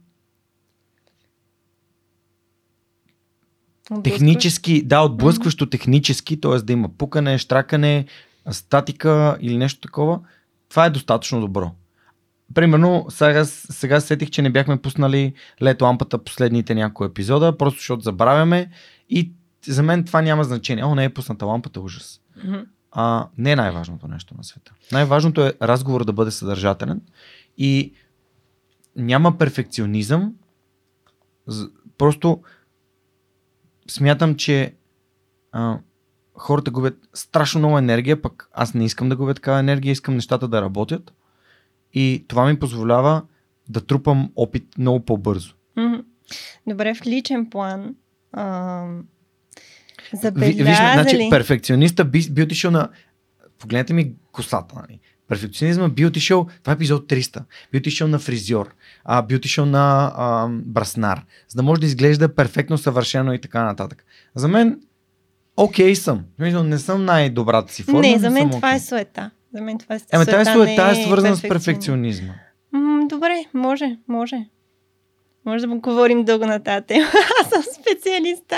технически, да, отблъскващо технически, т.е. да има пукане, штракане, статика или нещо такова, това е достатъчно добро. Примерно, сега, сега сетих, че не бяхме пуснали лед лампата последните някои епизода, просто защото забравяме и за мен това няма значение. О, не е пусната лампата, ужас. Mm-hmm. А, не е най-важното нещо на света. Най-важното е разговор да бъде съдържателен и няма перфекционизъм. Просто смятам, че а, хората губят страшно много енергия, пък аз не искам да губя такава енергия, искам нещата да работят. И това ми позволява да трупам опит много по-бързо. Добре, в личен план. А... Забелязали... Виж, значи, перфекциониста би, би отишъл на... Погледнете ми косата. Нали? Перфекционизма би отишъл, това е епизод 300, би отишъл на фризьор, а, би отишъл на а, браснар, за да може да изглежда перфектно, съвършено и така нататък. За мен окей okay съм. Не съм най-добрата си форма. Не, за мен това okay. е суета. За мен това е Ема тази суета е, е свързана с перфекционизма. М, добре, може, може. Може да говорим дълго на тази тема. (laughs) Аз съм специалист.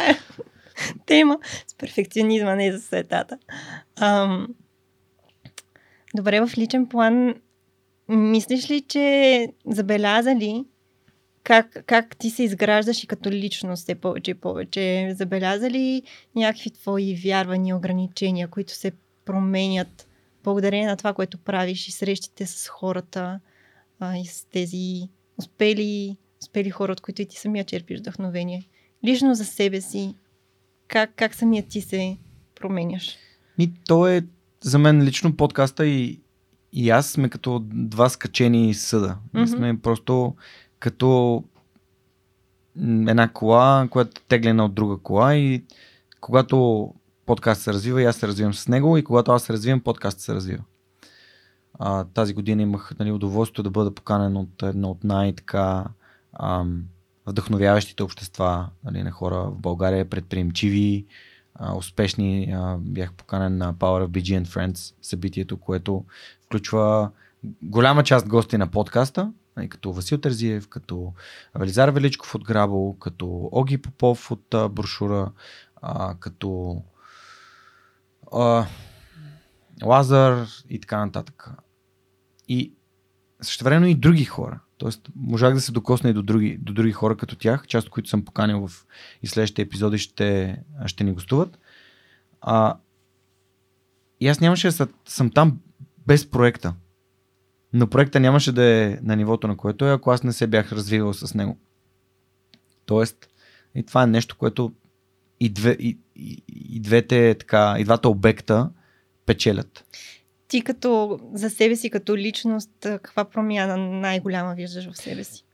тема с перфекционизма, не за светата. Ам... Добре, в личен план, мислиш ли, че забеляза ли как, как ти се изграждаш и като личност все повече и повече? Забеляза ли някакви твои вярвания, ограничения, които се променят благодарение на това, което правиш и срещите с хората а, и с тези успели, успели хора, от които и ти самия черпиш вдъхновение? Лично за себе си, как, как самият ти се променяш? Ми, то е за мен лично подкаста и, и аз сме като два скачени съда. Mm-hmm. Сме просто като една кола, която е теглена от друга кола и когато подкаст се развива и аз се развивам с него и когато аз се развивам, подкаст се развива. А, тази година имах нали, удоволствие да бъда поканен от едно от най-така ам, вдъхновяващите общества нали, на хора в България, предприемчиви, а, успешни. А, бях поканен на Power of BG and Friends събитието, което включва голяма част гости на подкаста, нали, като Васил Терзиев, като Велизар Величков от Грабо, като Оги Попов от а, Брошура, а, като а, Лазар и така нататък. И също време и други хора. Тоест, можах да се докосна и до други, до други хора като тях, част от които съм поканил в и следващите епизоди ще, ще ни гостуват. А, и аз нямаше да съм там без проекта. Но проекта нямаше да е на нивото, на което е, ако аз не се бях развивал с него. Тоест, и това е нещо, което и, две, и, и, и двете, така, и двата обекта печелят. Ти като за себе си, като личност, каква промяна най-голяма виждаш в себе си?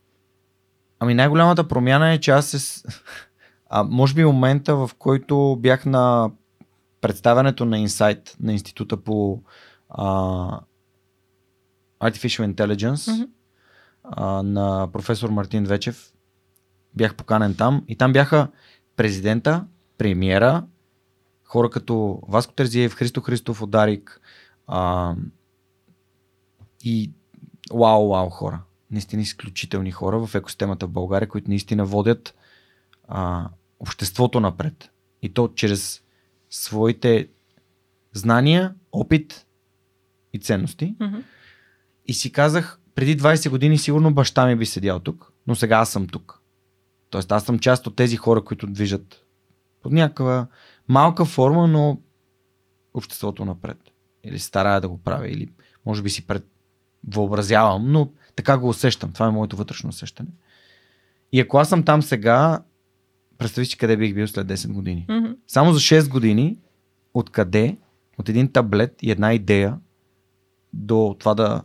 Ами най-голямата промяна е, че аз се... (laughs) А, може би момента, в който бях на представянето на Insight на Института по а, Artificial Intelligence mm-hmm. а, на професор Мартин Вечев. Бях поканен там и там бяха президента, премиера, хора като Васко Терзиев, Христо Христов, Одарик а, и вау, вау хора. Наистина изключителни хора в екосистемата в България, които наистина водят а, обществото напред. И то чрез своите знания, опит и ценности. Mm-hmm. И си казах, преди 20 години сигурно баща ми би седял тук, но сега аз съм тук. Тоест аз съм част от тези хора, които движат под някаква малка форма, но обществото напред. Или старая да го правя, или може би си пред... въобразявам, но така го усещам. Това е моето вътрешно усещане. И ако аз съм там сега, представи си къде бих бил след 10 години. Mm-hmm. Само за 6 години, откъде, от един таблет и една идея до това да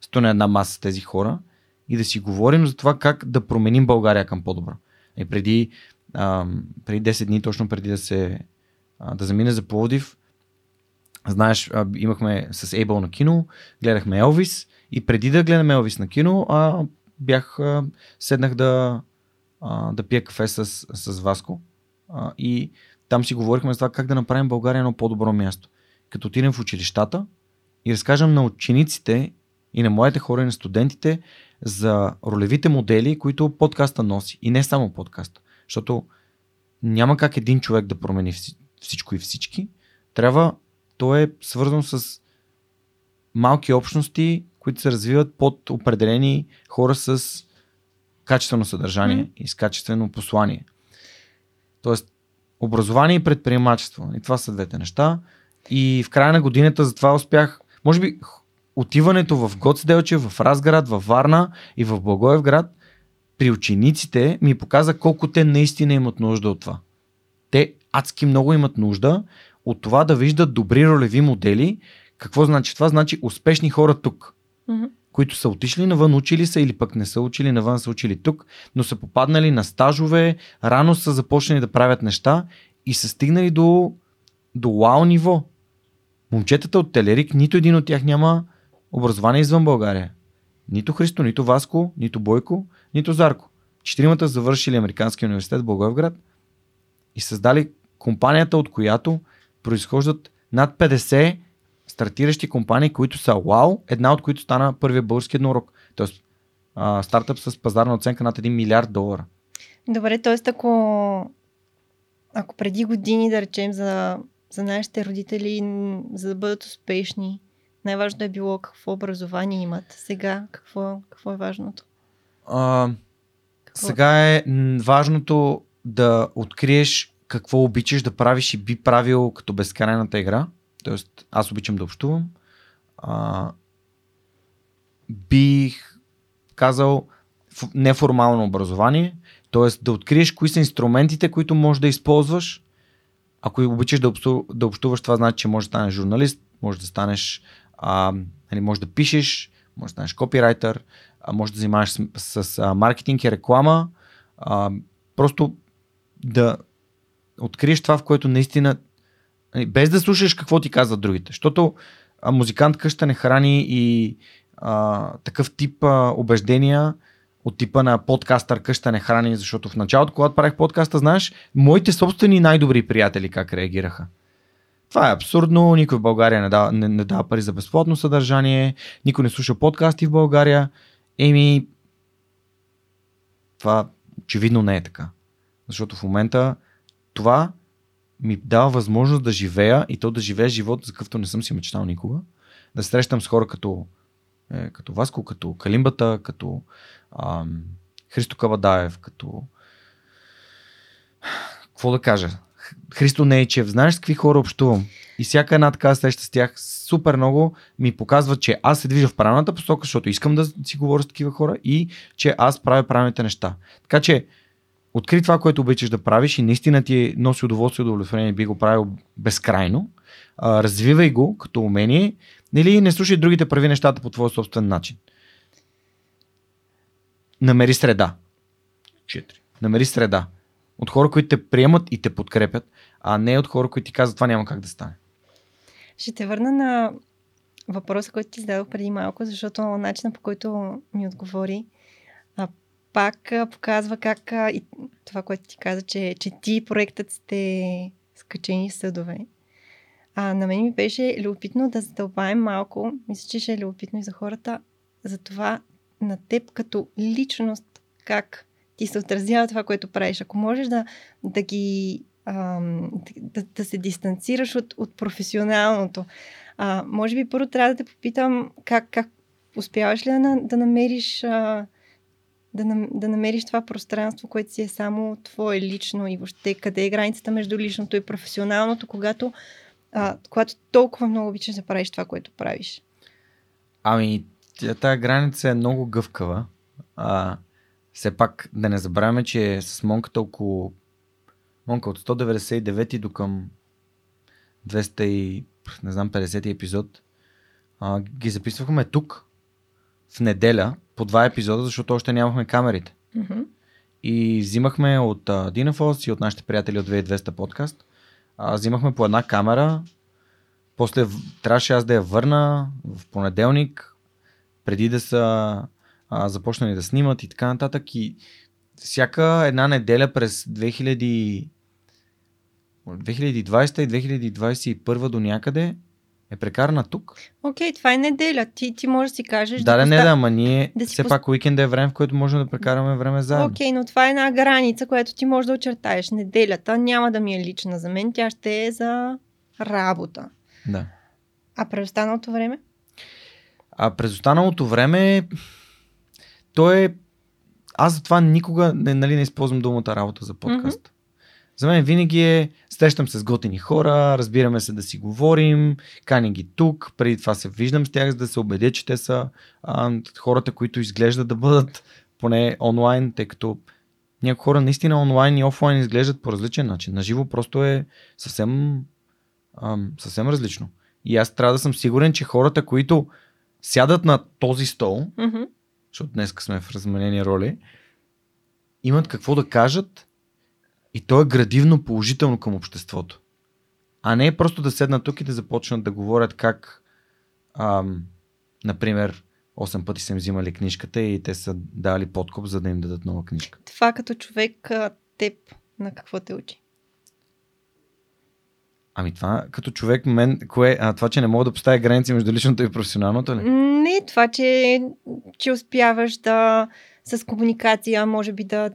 стоя на една маса с тези хора и да си говорим за това как да променим България към по-добро. И преди, а, преди 10 дни, точно преди да се а, да замине за Пловдив, знаеш, имахме с Ейбъл на кино, гледахме Елвис и преди да гледаме Елвис на кино, а, бях, а, седнах да, а, да пия кафе с, с Васко а, и там си говорихме за това как да направим България едно по-добро място. Като отидем в училищата и разкажем на учениците и на моите хора и на студентите за ролевите модели, които подкаста носи. И не само подкаста. Защото няма как един човек да промени всичко и всички. Трябва, то е свързано с малки общности, които се развиват под определени хора с качествено съдържание mm. и с качествено послание. Тоест, образование и предприемачество. И това са двете неща. И в края на годината затова успях, може би отиването в Гоцделче, в Разград, в Варна и в Благоевград при учениците ми показа колко те наистина имат нужда от това. Те адски много имат нужда от това да виждат добри ролеви модели. Какво значи това? Значи успешни хора тук, mm-hmm. които са отишли навън, учили са или пък не са учили навън, са учили тук, но са попаднали на стажове, рано са започнали да правят неща и са стигнали до, до вау ниво. Момчетата от Телерик, нито един от тях няма образование извън България. Нито Христо, нито Васко, нито Бойко, нито Зарко. Четиримата завършили Американския университет в Благоевград и създали компанията, от която произхождат над 50 стартиращи компании, които са вау, една от които стана първия български еднорог. Тоест а, стартъп с пазарна оценка над 1 милиард долара. Добре, т.е. ако ако преди години, да речем, за, за нашите родители, за да бъдат успешни, най-важното е било какво образование имат. Сега какво, какво е важното? А, сега е важното да откриеш какво обичаш да правиш и би правил като безкрайната игра. Тоест, аз обичам да общувам. А, бих казал неформално образование, т.е. да откриеш кои са инструментите, които можеш да използваш. Ако обичаш да, общу, да общуваш, това значи, че можеш да станеш журналист, можеш да станеш, а, нали, можеш да пишеш, можеш да станеш копирайтер, а, можеш да занимаваш с, с, а, маркетинг и реклама. А, просто да откриеш това, в което наистина, нали, без да слушаш какво ти казват другите. Защото а, музикант къща не храни и а, такъв тип а, убеждения от типа на подкастър къща не храни, защото в началото, когато правих подкаста, знаеш, моите собствени най-добри приятели как реагираха. Това е абсурдно, никой в България не дава, не, не дава пари за безплатно съдържание, никой не слуша подкасти в България. Еми, това очевидно не е така. Защото в момента това ми дава възможност да живея и то да живея живот, за какъвто не съм си мечтал никога. Да срещам с хора като, е, като Васко, като Калимбата, като ам, Христо Кавадаев, като... Какво да кажа? Христо Нейчев, знаеш с какви хора общувам? И всяка една така среща с тях супер много ми показва, че аз се движа в правилната посока, защото искам да си говоря с такива хора и че аз правя правилните неща. Така че, откри това, което обичаш да правиш и наистина ти носи удоволствие и удовлетворение, би го правил безкрайно. А, развивай го като умение, нали, не слушай другите прави нещата по твой собствен начин. Намери среда. Четири. Намери среда. От хора, които те приемат и те подкрепят, а не от хора, които ти казват това няма как да стане. Ще те върна на въпроса, който ти зададох преди малко, защото начинът по който ми отговори пак показва как и това, което ти каза, че, че ти проектът сте скачени съдове. А, на мен ми беше любопитно да задълбаем малко, мисля, че ще е любопитно и за хората, за това на теб като личност, как ти се отразява това, което правиш. Ако можеш да, да ги да, да се дистанцираш от, от професионалното. А, може би първо трябва да те попитам как, как успяваш ли да, да намериш а, да, да намериш това пространство, което си е само твое лично и въобще къде е границата между личното и професионалното, когато, а, когато толкова много обичаш да правиш това, което правиш? Ами, тази граница е много гъвкава. А, все пак да не забравяме, че с Монката около Монка от 199 до към 200 и, не знам, 50 епизод а, ги записвахме тук в неделя по два епизода, защото още нямахме камерите. Mm-hmm. И взимахме от Dinafoss и от нашите приятели от 2200 подкаст. А, взимахме по една камера. После трябваше аз да я върна в понеделник, преди да са а, започнали да снимат и така нататък. И всяка една неделя през 2000, 2020 и 2021 до някъде е прекарана тук. Окей, okay, това е неделя. Ти, ти можеш да си кажеш. Да, да, не, да, ама ние да все пост... пак уикенд е време, в което можем да прекараме време заедно. Окей, okay, но това е една граница, която ти можеш да очертаеш. Неделята няма да ми е лична за мен, тя ще е за работа. Да. А през останалото време? А през останалото време то е аз затова никога не, нали, не използвам думата работа за подкаст. Mm-hmm. За мен винаги е, срещам се с готини хора, разбираме се да си говорим, кани ги тук, преди това се виждам с тях, за да се убедя, че те са а, хората, които изглеждат да бъдат поне онлайн, тъй като някои хора наистина онлайн и офлайн изглеждат по различен начин. Наживо просто е съвсем, а, съвсем различно. И аз трябва да съм сигурен, че хората, които сядат на този стол, mm-hmm защото днес сме в разменени роли, имат какво да кажат и то е градивно положително към обществото. А не е просто да седнат тук и да започнат да говорят как, ам, например, 8 пъти са им взимали книжката и те са дали подкоп, за да им дадат нова книжка. Това като човек, теб на какво те учи? Ами това като човек, мен, кое, а, това, че не мога да поставя граници между личното и професионалното ли? Не, това, че, че успяваш да с комуникация, може би да,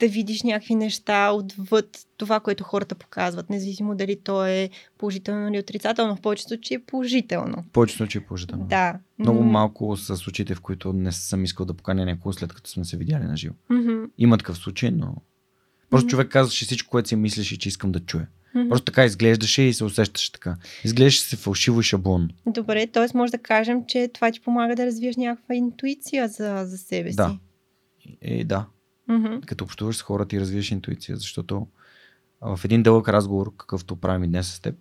да видиш някакви неща отвъд това, което хората показват, независимо дали то е положително или отрицателно. В повечето случаи е положително. В повечето случаи е положително. Да. Много малко са случаите, в които не съм искал да поканя някого след като сме се видяли на живо. мгм, Има такъв случай, но просто Мгм. човек казваше всичко, което си мислеше, че искам да чуя. мгм. Просто така изглеждаше и се усещаше така. Изглеждаше се фалшиво и шаблон. Добре, т.е. може да кажем, че това ти помага да развиеш някаква интуиция за, за себе си. Да. Е, да. Мгм. Като общуваш с хората и развиеш интуиция, защото в един дълъг разговор, какъвто правим и днес с теб,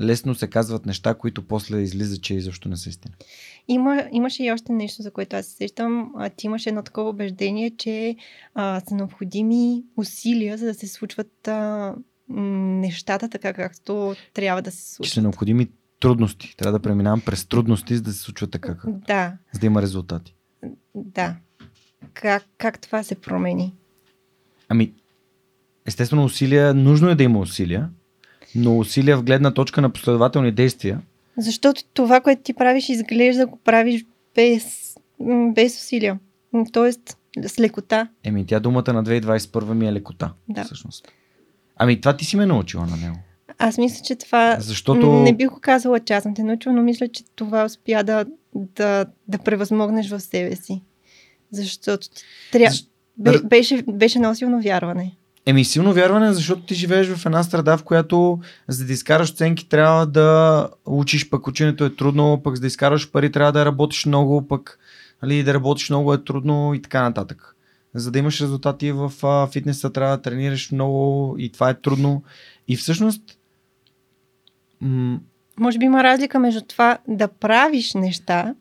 лесно се казват неща, които после излиза, че изобщо не са истина. Има, имаше и още нещо, за което аз се сещам. А, ти имаше едно такова убеждение, че а, са необходими усилия, за да се случват а, нещата така, както трябва да се Че случват. са необходими трудности. Трябва да преминавам през трудности, за да се случва така, как, Да, за да има резултати. да. Как, как това се промени? Ами, естествено, усилия, нужно е да има усилия, но усилия в гледна точка на последователни действия. Защото това, което ти правиш, изглежда го правиш без, без усилия. Тоест, с лекота. Еми, тя думата на 2021 ми е лекота. Да. Всъщност. Ами, това ти си ме научила на него. Аз мисля, че това... Защото... Не бих го казала, че аз съм те научила, но мисля, че това успя да, да, да превъзмогнеш в себе си. Защото тря... Беше, беше едно силно вярване. Еми, силно вярване, защото ти живееш в една среда, в която за да изкараш оценки трябва да учиш, пък ученето е трудно, пък за да изкараш пари трябва да работиш много, пък нали, да работиш много е трудно и така нататък. За да имаш резултати в а, фитнеса трябва да тренираш много и това е трудно. И всъщност м- Може би има разлика между това да правиш неща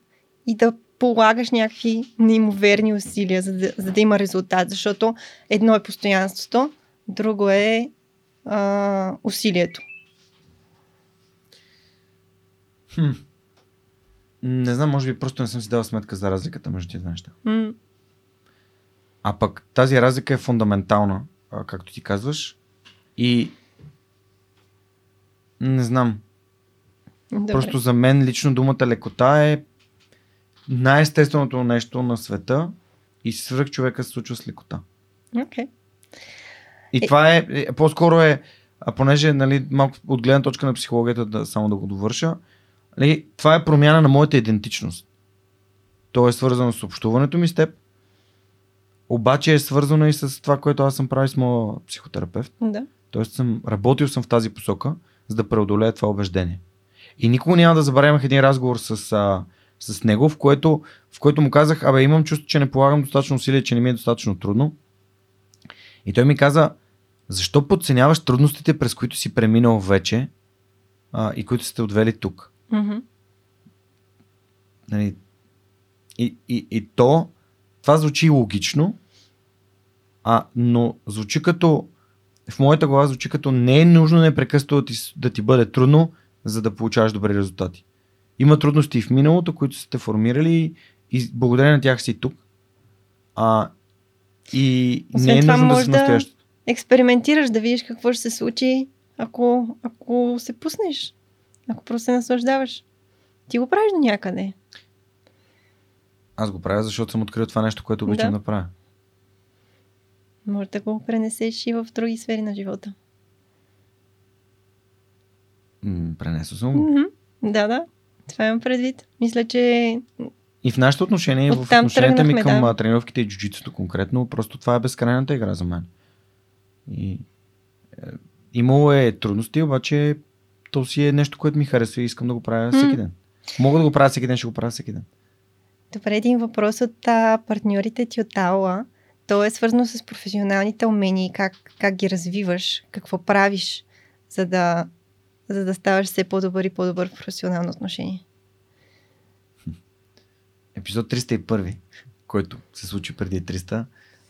и да полагаш някакви неимоверни усилия, за да, за да има резултат. Защото едно е постоянството, друго е а, усилието. хм, не знам, може би просто не съм си дал сметка за разликата между тези неща. М, А пък тази разлика е фундаментална, както ти казваш. И не знам. добре. Просто за мен лично думата лекота е най-естественото нещо на света и свръх човека се случва с лекота. Okay. И Е- това е, е, по-скоро е, а понеже нали, малко от гледна точка на психологията, да, само да го довърша, нали, това е промяна на моята идентичност. То е свързано с общуването ми с теб, обаче е свързано и с това, което аз съм правил с моя психотерапевт. Да. Тоест съм, работил съм в тази посока, за да преодолея това убеждение. И никога няма да забравя, имах един разговор с, а, с него, в което, в който му казах, абе имам чувство, че не полагам достатъчно усилия, че не ми е достатъчно трудно. И той ми каза, защо подценяваш трудностите, през които си преминал вече а, и които сте отвели тук? Мгм. Нали, и, и, и то, това звучи логично, а, но звучи като, в моята глава звучи като не е нужно непрекъснато да ти, да ти бъде трудно, за да получаваш добри резултати. Има трудности в миналото, които сте формирали и благодарение на тях си тук. А, и Освен не е нужно да си да- настоящето. Експериментираш да видиш какво ще се случи, ако, ако се пуснеш. Ако просто се наслаждаваш. Ти го правиш до някъде. Аз го правя, защото съм открил това нещо, което обичам Да. да правя. Може да го пренесеш и в други сфери на живота. М, Пренесъл съм го. Мгм. Да, да. Това имам предвид. Мисля, че И в нашето отношение, в отношенията ми към да. тренировките и джуджитсото конкретно, просто това е безкрайната игра за мен. И, е, имало е трудности, обаче то си е нещо, което ми харесва и искам да го правя всеки ден. Мога да го правя всеки ден, ще го правя всеки ден. Добре, един въпрос от а, партньорите ти от Аула. То е свързано с професионалните умения и как, как ги развиваш, какво правиш, за да, за да ставаш все по-добър и по-добър в професионално отношение. Епизод 301, който се случи преди 300,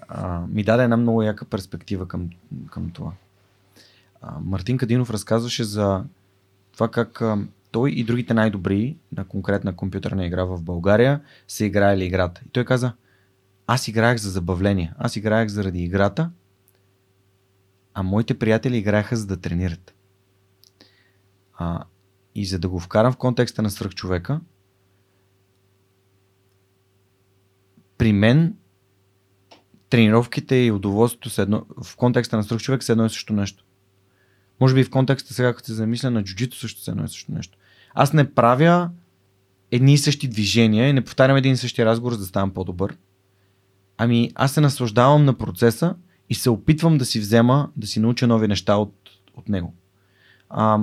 а, ми даде една много яка перспектива към, към това. А, Мартин Кадинов разказваше за това как а, той и другите най-добри на конкретна компютърна игра в България са играели играта. И той каза, аз играех за забавление, аз играех заради играта, а моите приятели играеха за да тренират. А, и за да го вкарам в контекста на свръхчовека, при мен тренировките и удоволствието са едно, в контекста на страх човек са едно и също нещо. Може би в контекста сега, като се замисля на джуджито, също са едно и също нещо. Аз не правя едни и същи движения и не повтарям един и същи разговор, за да ставам по-добър. Ами аз се наслаждавам на процеса и се опитвам да си взема, да си науча нови неща от, от него. А,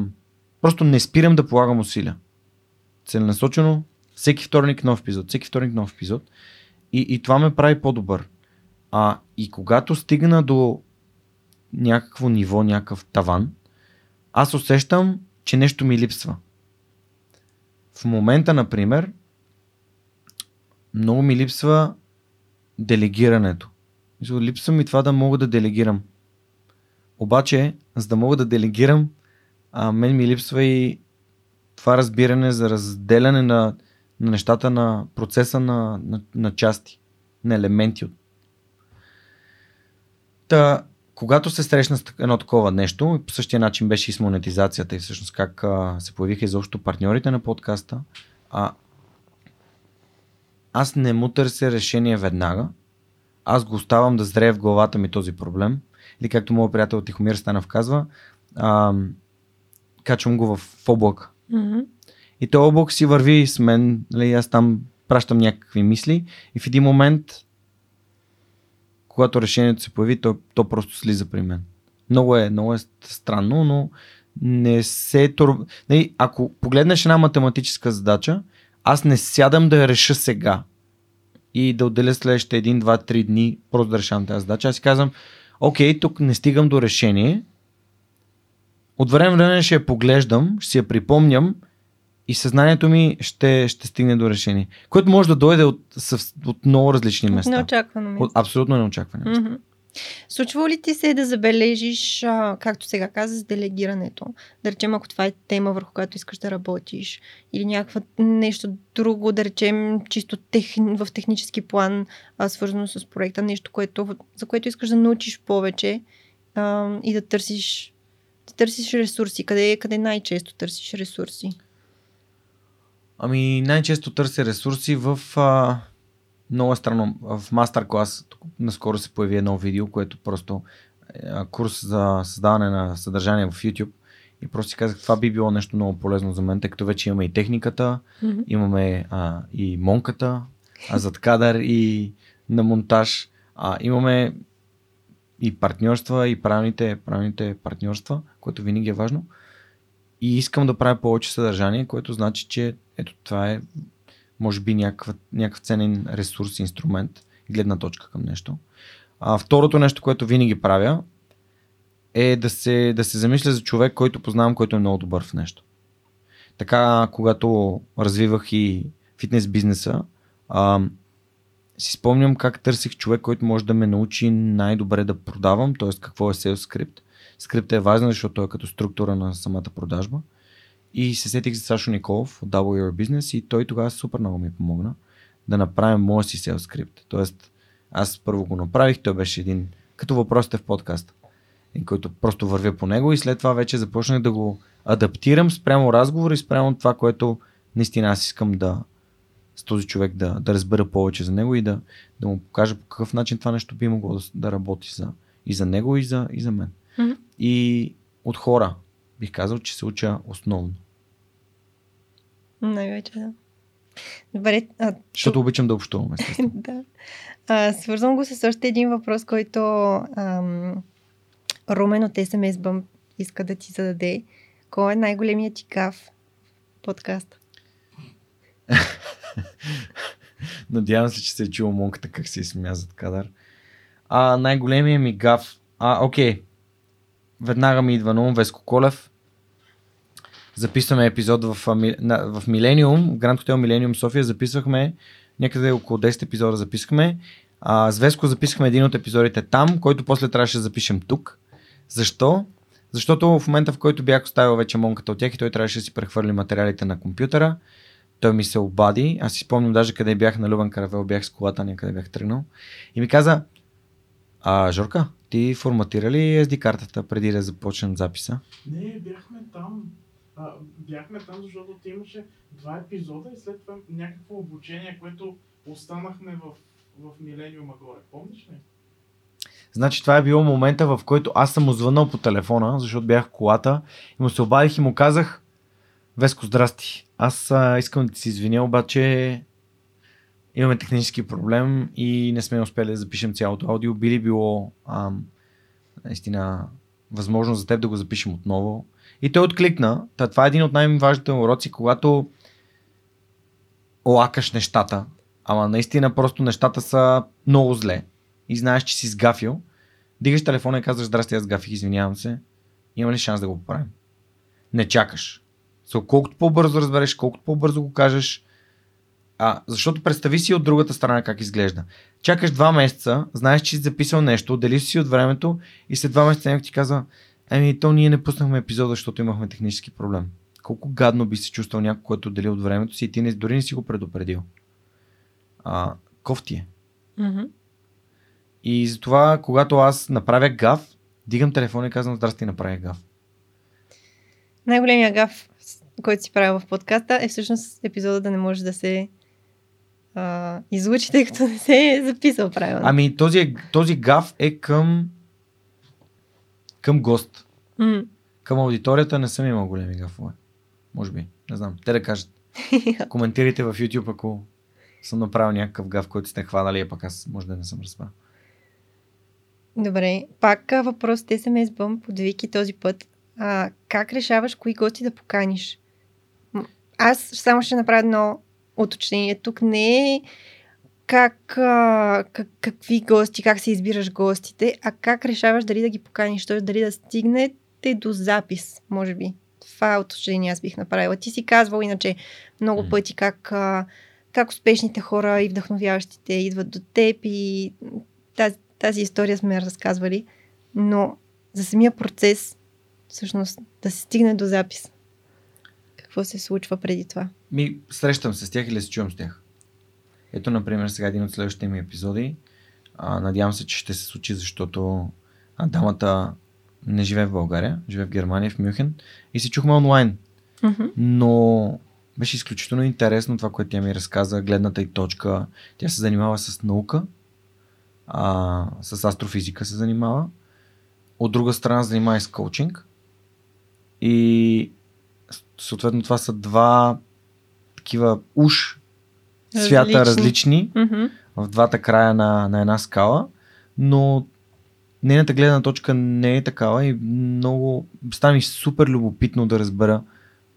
просто не спирам да полагам усилия. Целенасочено, всеки вторник нов епизод, всеки вторник нов епизод. И, и това ме прави по-добър. А, и когато стигна до някакво ниво, някакъв таван, аз усещам, че нещо ми липсва. В момента, например, много ми липсва делегирането. Липсва ми това да мога да делегирам. Обаче, за да мога да делегирам, а, мен ми липсва и това разбиране за разделяне на, на нещата на процеса на, на, на части, на елементи. Та, когато се срещна с едно такова нещо, по същия начин беше и с монетизацията и всъщност как а, се появиха изобщо партньорите на подкаста, а, аз не му търся решение веднага, аз го оставам да зрее в главата ми този проблем. Или както моят приятел Тихомир Станов казва, а, качвам го в облак. Mm-hmm. И този облак си върви с мен, нали, аз там пращам някакви мисли и в един момент, когато решението се появи, то, то просто слиза при мен. Много е, много е странно, но не се... Нали, ако погледнеш една математическа задача, аз не сядам да я реша сега и да отделя следващите 1, 2, 3 дни просто да решавам тази задача. Аз си казвам, окей, тук не стигам до решение. От време време ще я поглеждам, ще си я припомням и съзнанието ми ще, ще стигне до решение. Което може да дойде от, от много различни места. Неочаквано место. От абсолютно неочаквано. Mm-hmm. Случва ли ти се да забележиш, а, както сега каза, с делегирането? Да речем, ако това е тема, върху която искаш да работиш, или някаква нещо друго, да речем, чисто тех, в технически план, а, свързано с проекта, нещо, което, за което искаш да научиш повече а, и да търсиш, търсиш ресурси. Къде, къде най-често търсиш ресурси? Ами най-често търся ресурси в а, много е странно. В мастер клас наскоро се появи едно видео, което просто е курс за създаване на съдържание в YouTube. И просто си казах, това би било нещо много полезно за мен, тъй като вече имаме и техниката, mm-hmm. имаме а, и монката, а зад кадър и на монтаж. А, имаме и партньорства, и правилните, правилните партньорства, което винаги е важно. И искам да правя повече съдържание, което значи, че ето това е може би някакъв, някакъв ценен ресурс, инструмент, гледна точка към нещо. А, второто нещо, което винаги правя, е да се, да се замисля за човек, който познавам, който е много добър в нещо. Така, когато развивах и фитнес бизнеса, си спомням как търсих човек, който може да ме научи най-добре да продавам, т.е. какво е sales script. Скриптът е важен, защото той е като структура на самата продажба. И се сетих за Сашо Николов от Double Business и той тогава супер много ми помогна да направим моя си sales скрипт. Тоест, аз първо го направих, той беше един, като въпросите в подкаста, който просто вървя по него и след това вече започнах да го адаптирам спрямо разговор и спрямо това, което наистина аз искам да с този човек да, да разбера повече за него и да, да му покажа по какъв начин това нещо би могло да, да работи за, и за него, и за, и за мен. Mm-hmm. И от хора, бих казал, че се уча основно. Най-вече, да. Добре. А, Защото обичам да общувам, (laughs) да. А, свързвам го с още един въпрос, който ам, Румен от SMS Bump иска да ти зададе. Кой е най-големият ти гав подкаст? (laughs) Надявам се, че се е чул монката как се смя зад кадър. А, най-големият ми гав. А, окей веднага ми идва на ум Веско Колев. Записваме епизод в, в Милениум, Гранд Хотел Милениум София, записвахме някъде около 10 епизода записахме. А, с Веско записахме един от епизодите там, който после трябваше да запишем тук. Защо? Защото в момента, в който бях оставил вече монката от тях и той трябваше да си прехвърли материалите на компютъра, той ми се обади. Аз си спомням даже къде бях на Любен Каравел, бях с колата, някъде бях тръгнал. И ми каза, а, Жорка, ти форматира ли SD картата преди да започнем записа? Не, бяхме там. А, бяхме там, защото ти имаше два епизода и след това някакво обучение, което останахме в, в Милениума горе. Помниш ли? Значи това е било момента, в който аз съм му звънал по телефона, защото бях в колата и му се обадих и му казах Веско, здрасти. Аз а, искам да ти се извиня, обаче имаме технически проблем и не сме успели да запишем цялото аудио. Би ли било ам, наистина възможно за теб да го запишем отново? И той откликна. Та, това е един от най-важните уроци, когато лакаш нещата, ама наистина просто нещата са много зле и знаеш, че си сгафил, дигаш телефона и казваш, здрасти, аз сгафих, извинявам се, има ли шанс да го поправим? Не чакаш. So, колкото по-бързо разбереш, колкото по-бързо го кажеш, а, защото представи си от другата страна как изглежда. Чакаш два месеца, знаеш, че си записал нещо, отдели си от времето и след два месеца някой ти казва, еми, то ние не пуснахме епизода, защото имахме технически проблем. Колко гадно би се чувствал някой, който отдели от времето си и ти не, дори не си го предупредил. А, кофти е. Mm-hmm. И затова, когато аз направя гав, дигам телефона и казвам, здрасти, направя гав. Най-големия гаф, който си правил в подкаста, е всъщност епизода да не може да се а, излучи, тъй като не се е записал правилно. Ами този, е- този гав е към към гост. М. Към аудиторията не съм имал големи гафове. Може би. Не знам. Те да кажат. (laughs) Коментирайте в YouTube, ако съм направил някакъв гав, който сте хванали, а пък аз може да не съм разбрал. Добре, пак въпрос от SMS бъм под Вики този път. А, как решаваш кои гости да поканиш? Аз само ще направя едно уточнение. Тук не е как, а, как, какви гости, как се избираш гостите, а как решаваш дали да ги поканиш, т.е. дали да стигнете до запис, може би. Това уточнение аз бих направила. Ти си казвал иначе много пъти как, а, как успешните хора и вдъхновяващите идват до теб и тази, тази история сме разказвали, но за самия процес, всъщност, да се стигне до запис. Какво се случва преди това? Ми, срещам се с тях или се чувам с тях. Ето, например, сега един от следващите ми епизоди. А, надявам се, че ще се случи, защото а, дамата не живее в България, живее в Германия, в Мюнхен и се чухме онлайн. Mm-hmm. но беше изключително интересно това, което тя ми разказа, гледната и точка. Тя се занимава с наука, а, с астрофизика се занимава. От друга страна занимава и с коучинг. И съответно това са два такива уж свята Различни. различни Mm-hmm. в двата края на, на една скала, но нейната гледна точка не е такава и много стана ми супер любопитно да разбера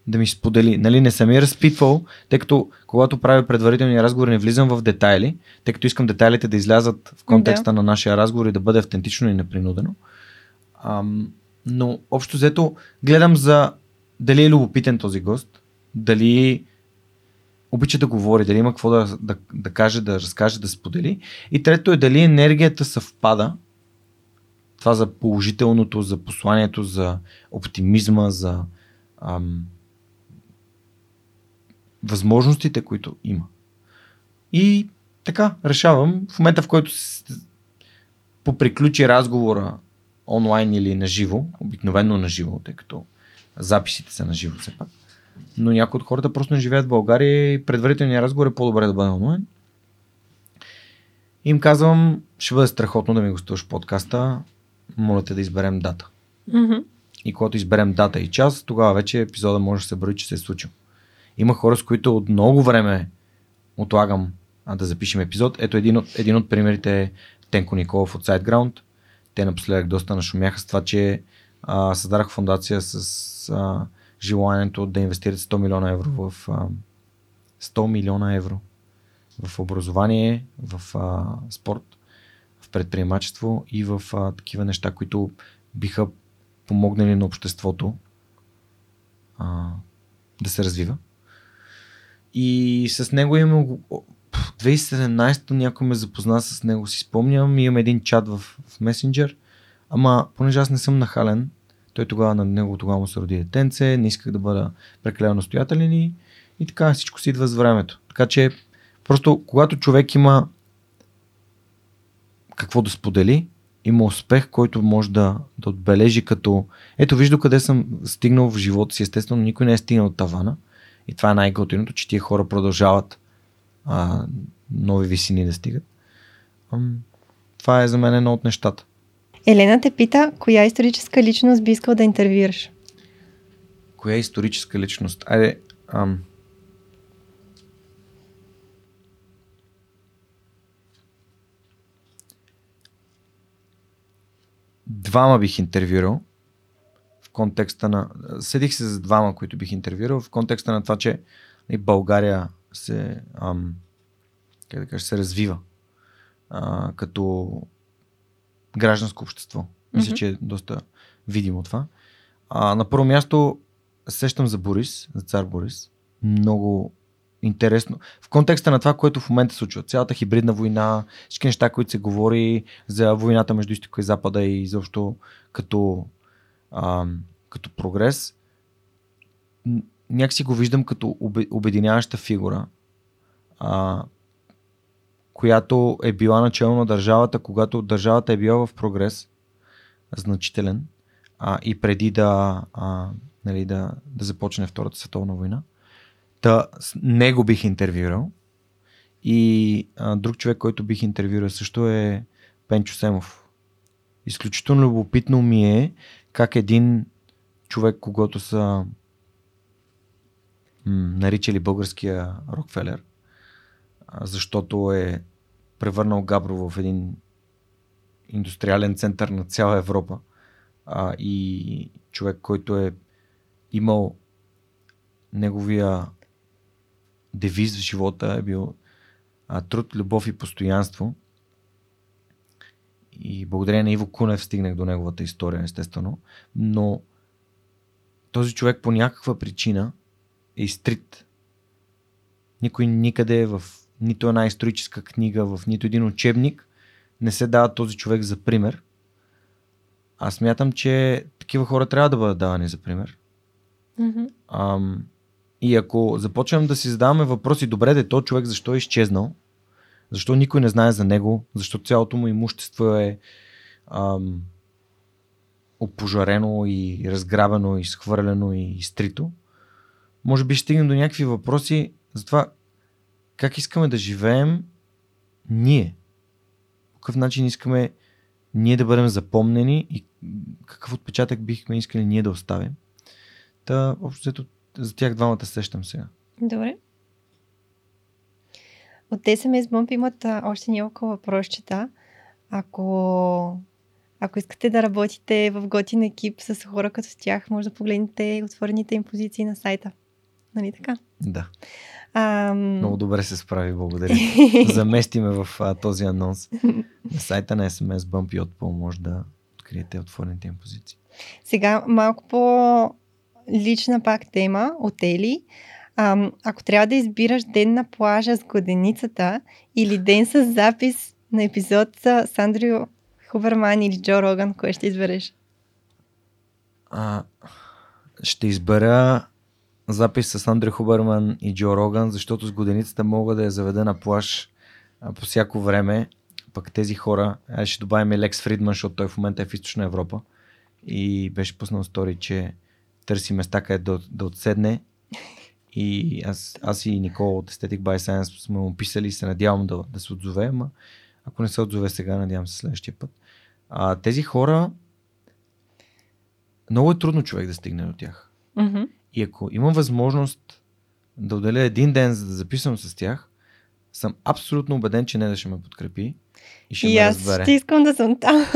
да ми сподели. Нали, не съм я разпитвал, тъй като когато правя предварителния разговор не влизам в детайли, тъй като искам детайлите да излязат в контекста на нашия разговор и да бъде автентично и непринудено. Ам, но общо взето гледам за дали е любопитен този гост, дали обича да говори, дали има какво да, да, да каже, да разкаже, да сподели. И трето е дали енергията съвпада. Това за положителното, за посланието, за оптимизма, за ам, възможностите, които има. И така, решавам. В момента, в който поприключи разговора онлайн или на живо, обикновено на живо, тъй като записите са на живо все пак, но някои от хората просто не живеят в България и предварителният разговор е по-добре да бъде онлайн. Им казвам, ще бъде страхотно да ми гостуваш в подкаста, моля те да изберем дата. Mm-hmm. И когато изберем дата и час, тогава вече епизода може да се брои, че се е случил. Има хора, с които от много време отлагам а, да запишем епизод. Ето един от, един от примерите е Тенко Николов от SiteGround. Те напоследък доста нашумяха с това, че а, създадах фундация с а, желанието да инвестират 100 милиона евро в а, 100 милиона евро в образование, в а, спорт, в предприемачество и в а, такива неща, които биха помогнали на обществото а, да се развива. И с него пф, 2017 някой ме запозна с него, си спомням. Имам един чат в, в месенджер. Ама, понеже аз не съм нахален, той тогава на него тогава му се роди детенце, не исках да бъда прекалено настоятелен и, и така всичко си идва с времето. Така че, просто когато човек има какво да сподели, има успех, който може да, да отбележи като ето виж до къде съм стигнал в живота си. Естествено, никой не е стигнал от тавана. И това е най-готиното, че тия хора продължават а, нови висини да стигат. Това е за мен едно от нещата. Елена те пита, коя историческа личност би искал да интервюираш? Коя историческа личност? Айде, ам... Двама бих интервюрал в контекста на... Седих се за двама, които бих интервюрал в контекста на това, че и България се, ам, как да кажа, се развива а, като гражданско общество. Мисля, Мгм. че е доста видимо това. А, на първо място сещам за Борис, за цар Борис. Много интересно. В контекста на това, което в момента се случва. Цялата хибридна война, всички неща, които се говори за войната между изтока и запада и изобщо като, ам, като прогрес. Някакси го виждам като обе- обединяваща фигура, а, която е била начало на държавата, когато държавата е била в прогрес, значителен, а, и преди да, а, нали, да, да започне Втората световна война. Та, него бих интервюрал. И а, друг човек, който бих интервюрал също е Пенчо Семов. Изключително любопитно ми е как един човек, когато са м, наричали българския Рокфелер, защото е превърнал Габрово в един индустриален център на цяла Европа а, и човек, който е имал неговия девиз в живота е бил а, труд, любов и постоянство. И благодарение на Иво Кунев стигнах до неговата история, естествено. Но този човек по някаква причина е изтрит. Никой никъде в нито една историческа книга, в нито един учебник не се дава този човек за пример. Аз смятам, че такива хора трябва да бъдат давани за пример. Мгм. Ам, и ако започнем да си задаваме въпроси, добре, де то човек защо е изчезнал, защо никой не знае за него, защо цялото му имущество е ам, опожарено и разграбено, и схвърлено и изтрито, може би ще стигнем до някакви въпроси за това как искаме да живеем ние. По какъв начин искаме ние да бъдем запомнени и какъв отпечатък бихме искали ние да оставим. Та, общо взето, за тях двамата сещам сега. Добре. От SMS Bump имат още няколко въпросчета. Ако, ако искате да работите в готин екип с хора като тях, може да погледнете отворените им позиции на сайта. Нали така? Да, Ам... много добре се справи, благодаря. (laughs) Заместиме в а, този анонс. На сайта на SMS Bump и отпол може да откриете отворените им позиции. Сега малко по лична пак тема от Ели. Ам, ако трябва да избираш ден на плажа с гладеницата или ден с запис на епизод с Сандрю Хуберман или Джо Роган, кое ще избереш? А, ще избера запис с Андрю Хуберман и Джо Роган, защото с годеницата мога да я заведа на плаш по всяко време. Пък тези хора, а ще добавим и Лекс Фридман, защото той в момента е в Източна Европа и беше пуснал стори, че търси места къде да, да отседне. И аз, аз и Никола от Aesthetic by Science сме му писали и се надявам да, да се отзове, ама ако не се отзове сега, надявам се следващия път. А, тези хора много е трудно човек да стигне до тях. Мгм. И ако имам възможност да отделя един ден, за да записвам с тях, съм абсолютно убеден, че не да ще ме подкрепи и ще И ме аз разбере. ще искам да съм там. (laughs)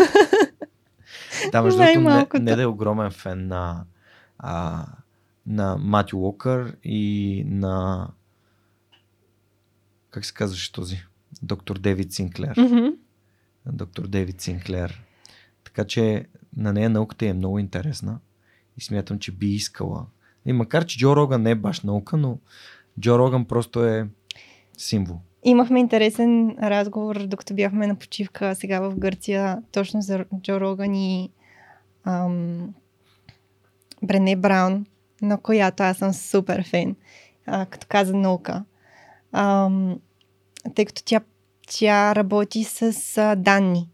Да, между другото, не, не да е огромен фен на, а, на Матю Уокър и на как се казваше този? Доктор Дейвид Синклер. Мгм. Доктор Дейвид Синклер. Така че на нея науката е много интересна и смятам, че би искала. И макар, че Джо Роган не е баш наука, но Джо Роган просто е символ. Имахме интересен разговор, докато бяхме на почивка сега в Гърция, точно за Джо Роган и ам, Брене Браун, на която аз съм супер фен, а, като каза наука. Ам, тъй като тя, тя работи с а, данни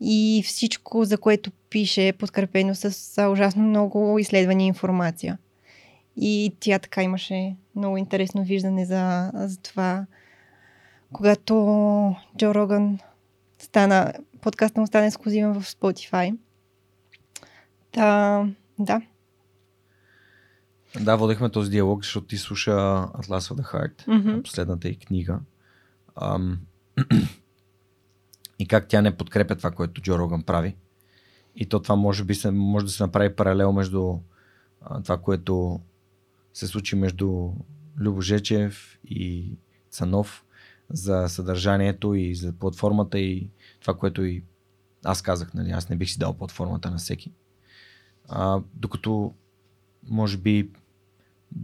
и всичко, за което пише, е подкрепено с а, ужасно много изследвания и информация. И тя така имаше много интересно виждане за, за това, когато Джо Роган стана подкастът му стане ексклюзивен в Spotify. Та, да. Да, водехме този диалог, защото ти слуша Atlas of the Heart, Мгм. последната и книга. Ам, (clears throat) и как тя не подкрепя това, което Джо Роган прави. И то това може, би се, може да се направи паралел между а, това, което се случи между Любо Жечев и Цанов за съдържанието и за платформата и това, което и аз казах, нали, аз не бих си дал платформата на всеки. А, докато може би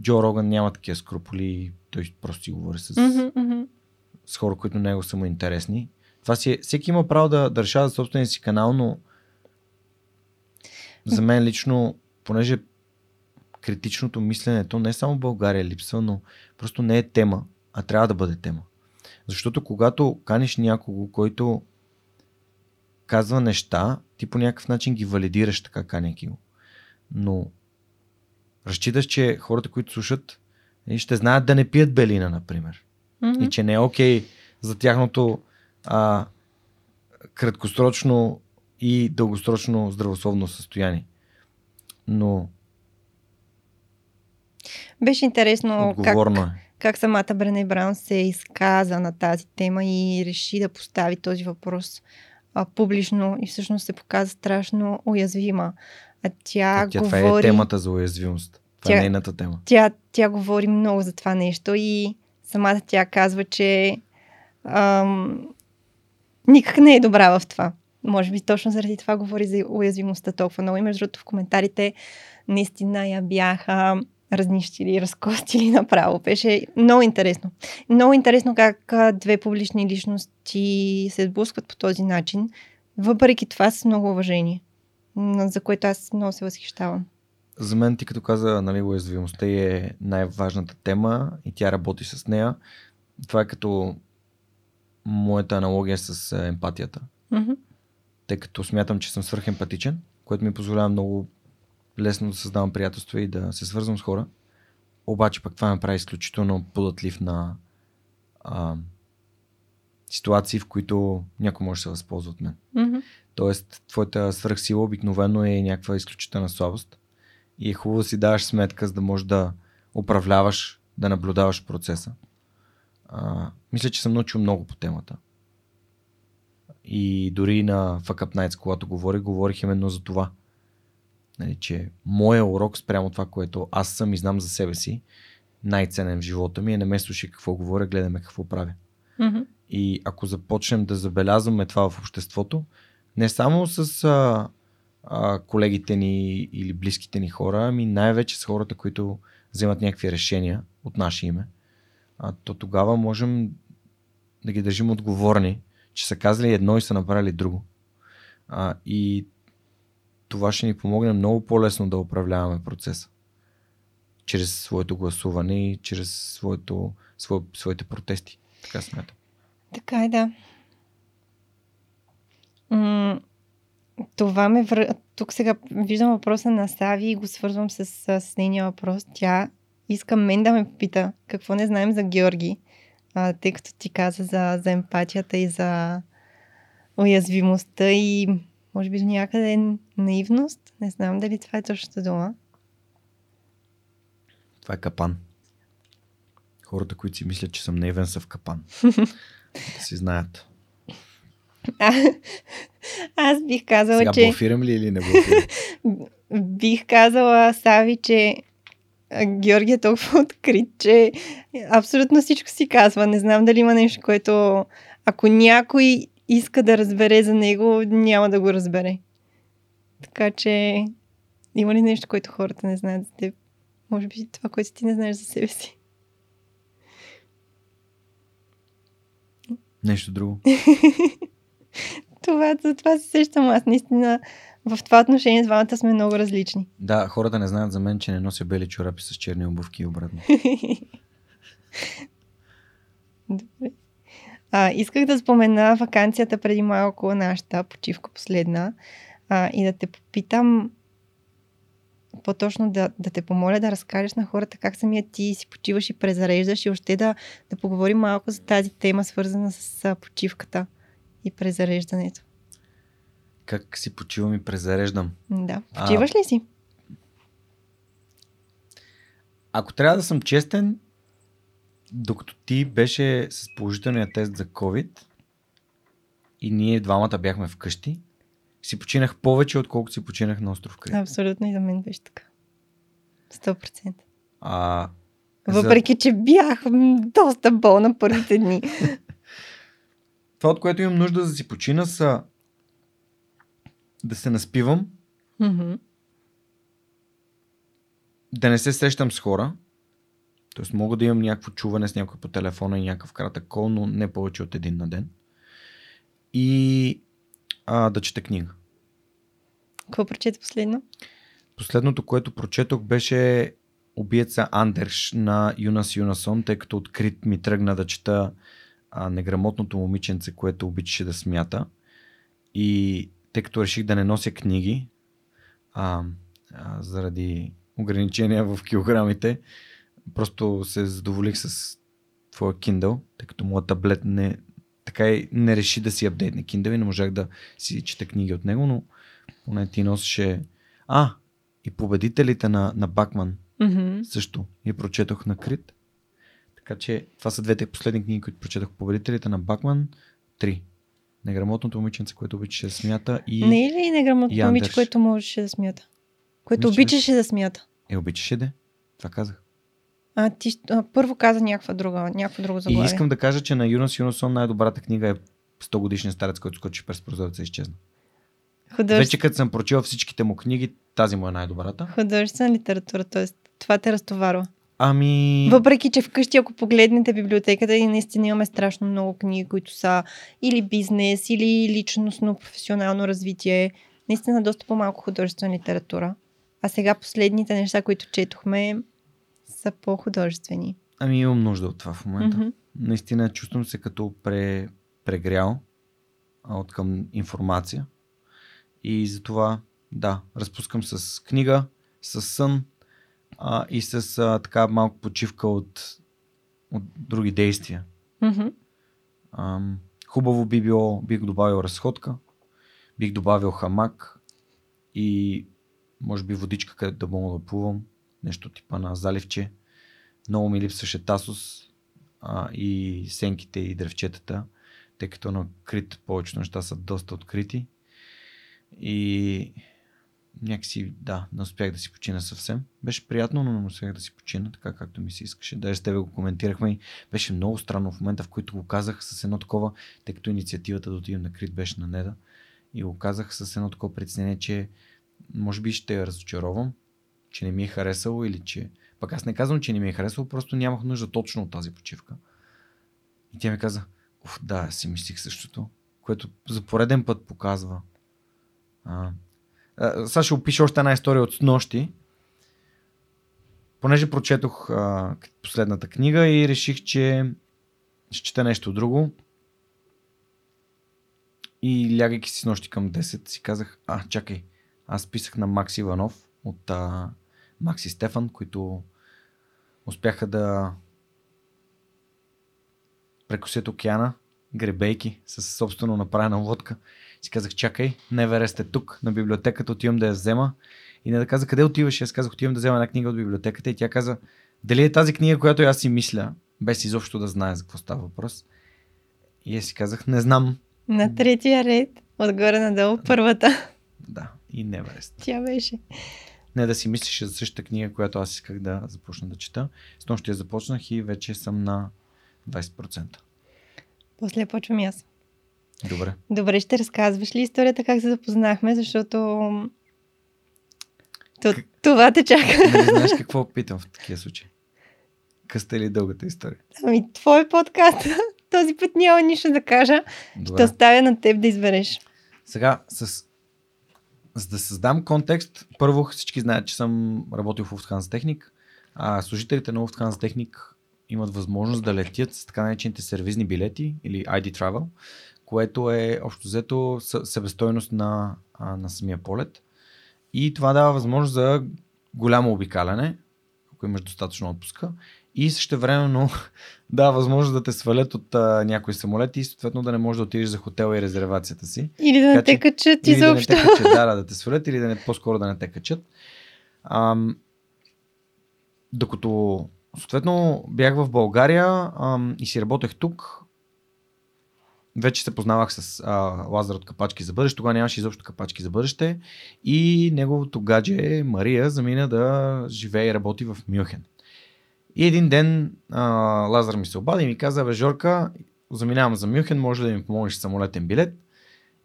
Джо Роган няма такива скрупули той просто си говори с, Мгм, мгм. с хора, които него са му интересни. Това си е, всеки има право да, решава за собствения си канал, но за мен лично, понеже критичното мислене, то не е само в България липсва, но просто не е тема, а трябва да бъде тема. Защото когато каниш някого, който казва неща, ти по някакъв начин ги валидираш така каняки го. Но разчиташ, че хората, които слушат, нали, ще знаят да не пият белина, например. Мгм. И че не е окей за тяхното а, краткосрочно и дългосрочно здравословно състояние. Но Беше интересно как, отговорно е. как самата Брене Браун се изказа на тази тема и реши да постави този въпрос а, публично и всъщност се показа страшно уязвима. А тя, А тя, говори... Това е темата за уязвимост. Това Тя- е нейната тема. тя, тя говори много за това нещо и самата тя казва, че ам, никак не е добра в това. Може би точно заради това говори за уязвимостта толкова много. И между другото в коментарите наистина я бяха разнищили, разкостили направо. Беше много интересно. Много интересно как две публични личности се сблъскват по този начин. Въпреки това с много уважение, за което аз много се възхищавам. За мен ти като каза, нали, уязвимостта е най-важната тема и тя работи с нея. Това е като моята аналогия с емпатията. Мгм. тъй като смятам, че съм свърхемпатичен, което ми позволява много лесно да създавам приятелства и да се свързвам с хора. Обаче пък това ме прави изключително податлив на а, ситуации, в които някой може да се възползва от мен. Мгм. Тоест, твоята свръхсила обикновено е някаква изключителна слабост и е хубаво да си даваш сметка, за да можеш да управляваш, да наблюдаваш процеса. А, мисля, че съм научил много по темата. И дори на Fuck Up Nights, когато говорих, говорих именно за това. Нали, че моя урок спрямо това, което аз съм и знам за себе си, най-ценен в живота ми е не ме слушай какво говоря, гледаме какво правя. Мгм. И ако започнем да забелязваме това в обществото, не само с а, а, колегите ни или близките ни хора, ами най-вече с хората, които вземат някакви решения от наше име, а, то тогава можем да ги държим отговорни, че са казали едно и са направили друго. А, и това ще ни помогне много по-лесно да управляваме процеса. Чрез своето гласуване и чрез своето, свое, своите протести. Така смятам. Така е, да. М- това ме вър... Тук сега виждам въпроса на Сави и го свързвам с, с, нейния въпрос. Тя иска мен да ме попита какво не знаем за Георги, а, тъй като ти каза за, за емпатията и за уязвимостта и може би до някъде наивност. Не знам дали това е точната дума. Това е капан. Хората, които си мислят, че съм наивен, са в капан. (laughs) да си знаят. А, аз бих казала, Сега че... блофирам ли или не блофирам? (laughs) Бих казала, Сави, че Георги е толкова (laughs) открит, че абсолютно всичко си казва. Не знам дали има нещо, което ако някой иска да разбере за него, няма да го разбере. Така че има ли нещо, което хората не знаят за теб? Може би това, което ти не знаеш за себе си. Нещо друго. (laughs) Това, за това се сещам аз. Наистина, в това отношение двамата сме много различни. Да, хората не знаят за мен, че не нося бели чорапи с черни обувки и обратно. (laughs) Добре. А, исках да спомена вакансията преди малко, нашата почивка последна, а, и да те попитам, по-точно да, да те помоля да разкажеш на хората как самия ти си почиваш и презареждаш и още да, да поговорим малко за тази тема, свързана с а, почивката и презареждането. Как си почивам и презареждам? Да. А- Почиваш ли си? Ако трябва да съм честен, докато ти беше с положителния тест за COVID и ние двамата бяхме вкъщи, си починах повече, отколкото си починах на остров Крит. Абсолютно и за мен беше така. 100%. А, за... Въпреки, че бях доста болна първите дни. (laughs) Това, от което имам нужда да си почина, са да се наспивам, Мгм. да не се срещам с хора. Тоест мога да имам някакво чуване с някой по телефона и някакъв кратък кол, но не повече от един на ден. И а, да чета книга. Какво прочете последно? Последното, което прочетох беше Убиеца Андерш на Юнас Юнасон, тъй като открит ми тръгна да чета а, неграмотното момиченце, което обичаше да смята. И тъй като реших да не нося книги, а, а, заради ограничения в килограмите, просто се задоволих с твоя Kindle, тъй като моят таблет не, така и не реши да си апдейтне Kindle и не можах да си чета книги от него, но поне ти носеше... А, и победителите на, на Бакман Мгм. също я прочетох на Крит. Така че това са двете последни книги, които прочетох. Победителите на Бакман. Три. Неграмотното момиченце, което обичаше да смята и Не е ли неграмотно Яндерш. момиче, което можеше да смята? Което обичаше да смята? е обичаше да. Това казах. А, ти а, първо каза някаква друга, някакво друго И заглавие. искам да кажа, че на Юнас Юнасон най-добрата книга е 100 годишния старец, който скочи през прозореца и изчезна. Художествена, Вече като съм прочел всичките му книги, тази му е най-добрата. художествена литература, т.е. това те разтоварва. Ами... Въпреки, че вкъщи, ако погледнете библиотеката, и наистина имаме страшно много книги, които са или бизнес, или личностно, професионално развитие. Наистина доста по-малко художествена литература. А сега последните неща, които четохме, са по-художествени. Ами имам нужда от това в момента. Мгм. Наистина чувствам се като пре, прегрял а, от към информация. И затова, да, разпускам с книга, с сън а, и с а, така малко почивка от, от други действия. Мгм. Ам, хубаво би било, бих добавил разходка, бих добавил хамак и може би водичка, където да мога да плувам, нещо типа на заливче. Много ми липсваше Тасос а, и сенките и древчетата, тъй като на крит повечето неща са доста открити. И някакси, да, не успях да си почина съвсем. Беше приятно, но не успях да си почина, така както ми се искаше. Даже с тебе го коментирахме и беше много странно в момента, в който го казах с едно такова, тъй като инициативата да отидем на Крит беше на Неда. И го казах с едно такова притеснение, че може би ще я разочаровам, че не ми е харесало или че... Пък аз не казвам, че не ми е харесало, просто нямах нужда точно от тази почивка. И тя ми каза, Уф, да, си мислих същото, което за пореден път показва. А, а, сега ще опиша още една история от снощи. Понеже прочетох а, последната книга и реших, че ще чета нещо друго. И лягайки си с нощи към 10 си казах, а, чакай, аз писах на Макс Иванов от а, Макс и Стефан, които успяха да прекусят океана, гребейки с собствено направена лодка. Си казах, чакай, Неверест е тук, на библиотеката, отивам да я взема. И не да каза, къде отиваш? Аз казах, отивам да взема една книга от библиотеката. И тя каза, дали е тази книга, която аз си мисля, без изобщо да знае за какво става въпрос. И аз си казах, не знам. На третия ред, отгоре надолу, първата. Да, и Неверест. Тя беше. Не да си мислиш за същата книга, която аз исках да започна да чета. С нощи я започнах и вече съм на 20%. После почвам и аз. Добре. Добре, ще разказваш ли историята как се запознахме, защото То, това те чака. Нали знаеш какво питам в такива случаи? Къста или дългата история? Ами, твой подкаст. (laughs) Този път няма нищо да кажа. Ще Добре. оставя на теб да избереш. Сега, с... за да създам контекст, първо всички знаят, че съм работил в Lufthansa Техник, а служителите на Lufthansa Техник имат възможност да летят с така наречените сервизни билети или ID Travel, което е общо взето себестойност на, на самия полет. И това дава възможност за голямо обикаляне, ако имаш достатъчно отпуска. И също времено (laughs) да, възможност да те свалят от а, някой самолет и съответно да не можеш да отидеш за хотела и резервацията си. Или да не те качат изобщо. да не те качат, да, да, да (laughs) те свалят или да не, по-скоро да не те качат. Ам, докато съответно бях в България ам, и си работех тук, вече се познавах с а, Лазар от Капачки за бъдеще. Тогава нямаше изобщо Капачки за бъдеще. И неговото гадже Мария замина да живее и работи в Мюнхен. И един ден а, Лазар ми се обади и ми каза, бе Жорка, заминавам за Мюнхен, може да ми помогнеш самолетен билет?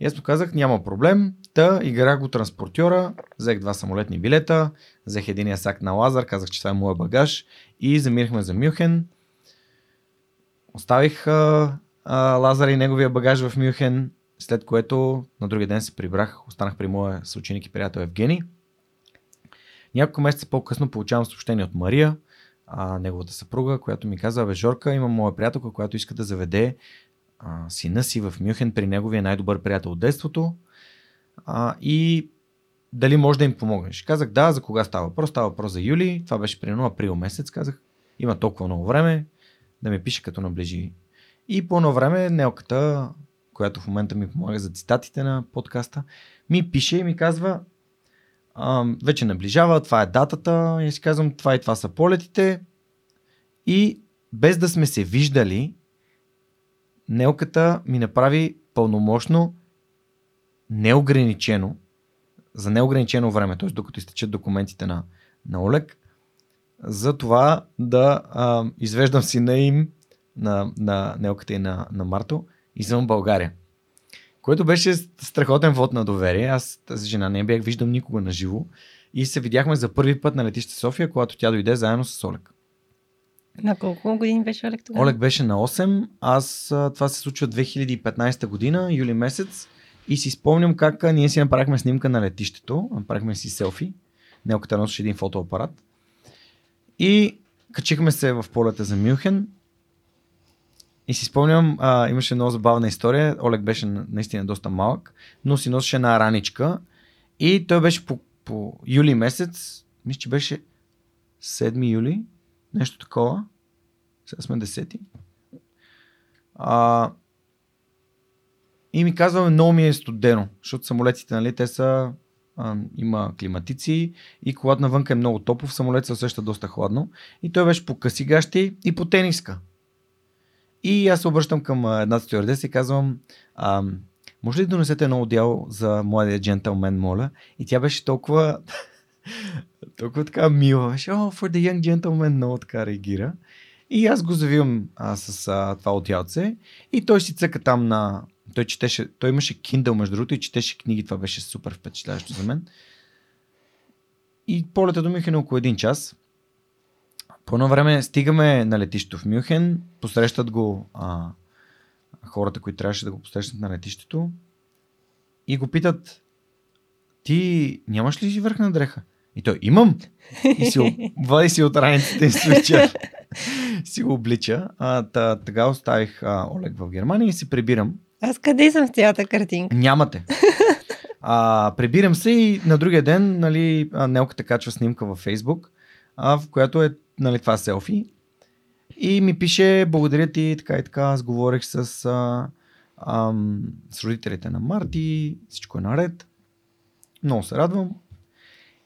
И аз му казах, няма проблем. Та играх го транспортьора, взех два самолетни билета, взех единия сак на Лазар, казах, че това е моя багаж и заминахме за Мюнхен. Оставих а, а, Лазар и неговия багаж в Мюнхен, след което на другия ден се прибрах, останах при моя съученик и приятел Евгений. Няколко месеца по-късно получавам съобщение от Мария, а, неговата съпруга, която ми каза, бе Жорка, има моя приятелка, която иска да заведе а, сина си в Мюнхен при неговия най-добър приятел от детството а, и дали може да им помогнеш. Казах да, за кога става въпрос? Става въпрос за юли, това беше примерно април месец, казах има толкова много време да ми пише като наближи. И по едно време Нелката, която в момента ми помага за цитатите на подкаста, ми пише и ми казва вече наближава, това е датата и си казвам това и това са полетите и без да сме се виждали Нелката ми направи пълномощно неограничено за неограничено време, т.е. докато изтечат документите на, на Олег, за това да а, извеждам сина им на, на Нелката и на, на Марто извън България. Което беше страхотен вод на доверие. Аз тази жена не бях виждал никога на живо. И се видяхме за първи път на летище София, когато тя дойде заедно с Олег. На колко години беше Олег тогава? Олег беше на 8, аз това се случва 2015 година, юли месец. И си спомням как ние си направихме снимка на летището, направихме си селфи. Нелката носеше един фотоапарат. И качихме се в полета за Мюнхен. И си спомням, а, имаше много забавна история. Олег беше на- наистина доста малък, но си носеше една раничка. И той беше по, по юли месец, мисля, че беше 7 юли, нещо такова. Сега сме 10. А, и ми казваме, много ми е студено, защото самолетите, нали, те са, а, има климатици и колата навън е много топло, в самолет се усеща доста хладно. И той беше по къси гащи и по тениска. И аз се обръщам към една стюардеса и казвам, а, може ли да донесете едно отдял за младия джентълмен, моля? И тя беше толкова, (laughs) толкова така мила. Беше, oh, for the young gentleman, много така реагира. И аз го завивам а, с а, това отялце и той си цъка там на... Той, четеше, той имаше Kindle между другото и четеше книги, това беше супер впечатляващо за мен. И полета до Мюнхен около един час. По едно време стигаме на летището в Мюнхен, посрещат го а, хората, които трябваше да го посрещнат на летището и го питат ти нямаш ли си върхна дреха? И той, имам. И си (laughs) вади си от раниците и свича. си го облича. А, та, така оставих а, Олег в Германия и се прибирам. Аз къде съм в цялата картинка? Нямате. (laughs) А, прибирам се и на другия ден нали, Нелката качва снимка във Фейсбук, а, в която е нали, това селфи. И ми пише, благодаря ти, така и така, аз говорих с, а, ам, с родителите на Марти, всичко е наред. Много се радвам.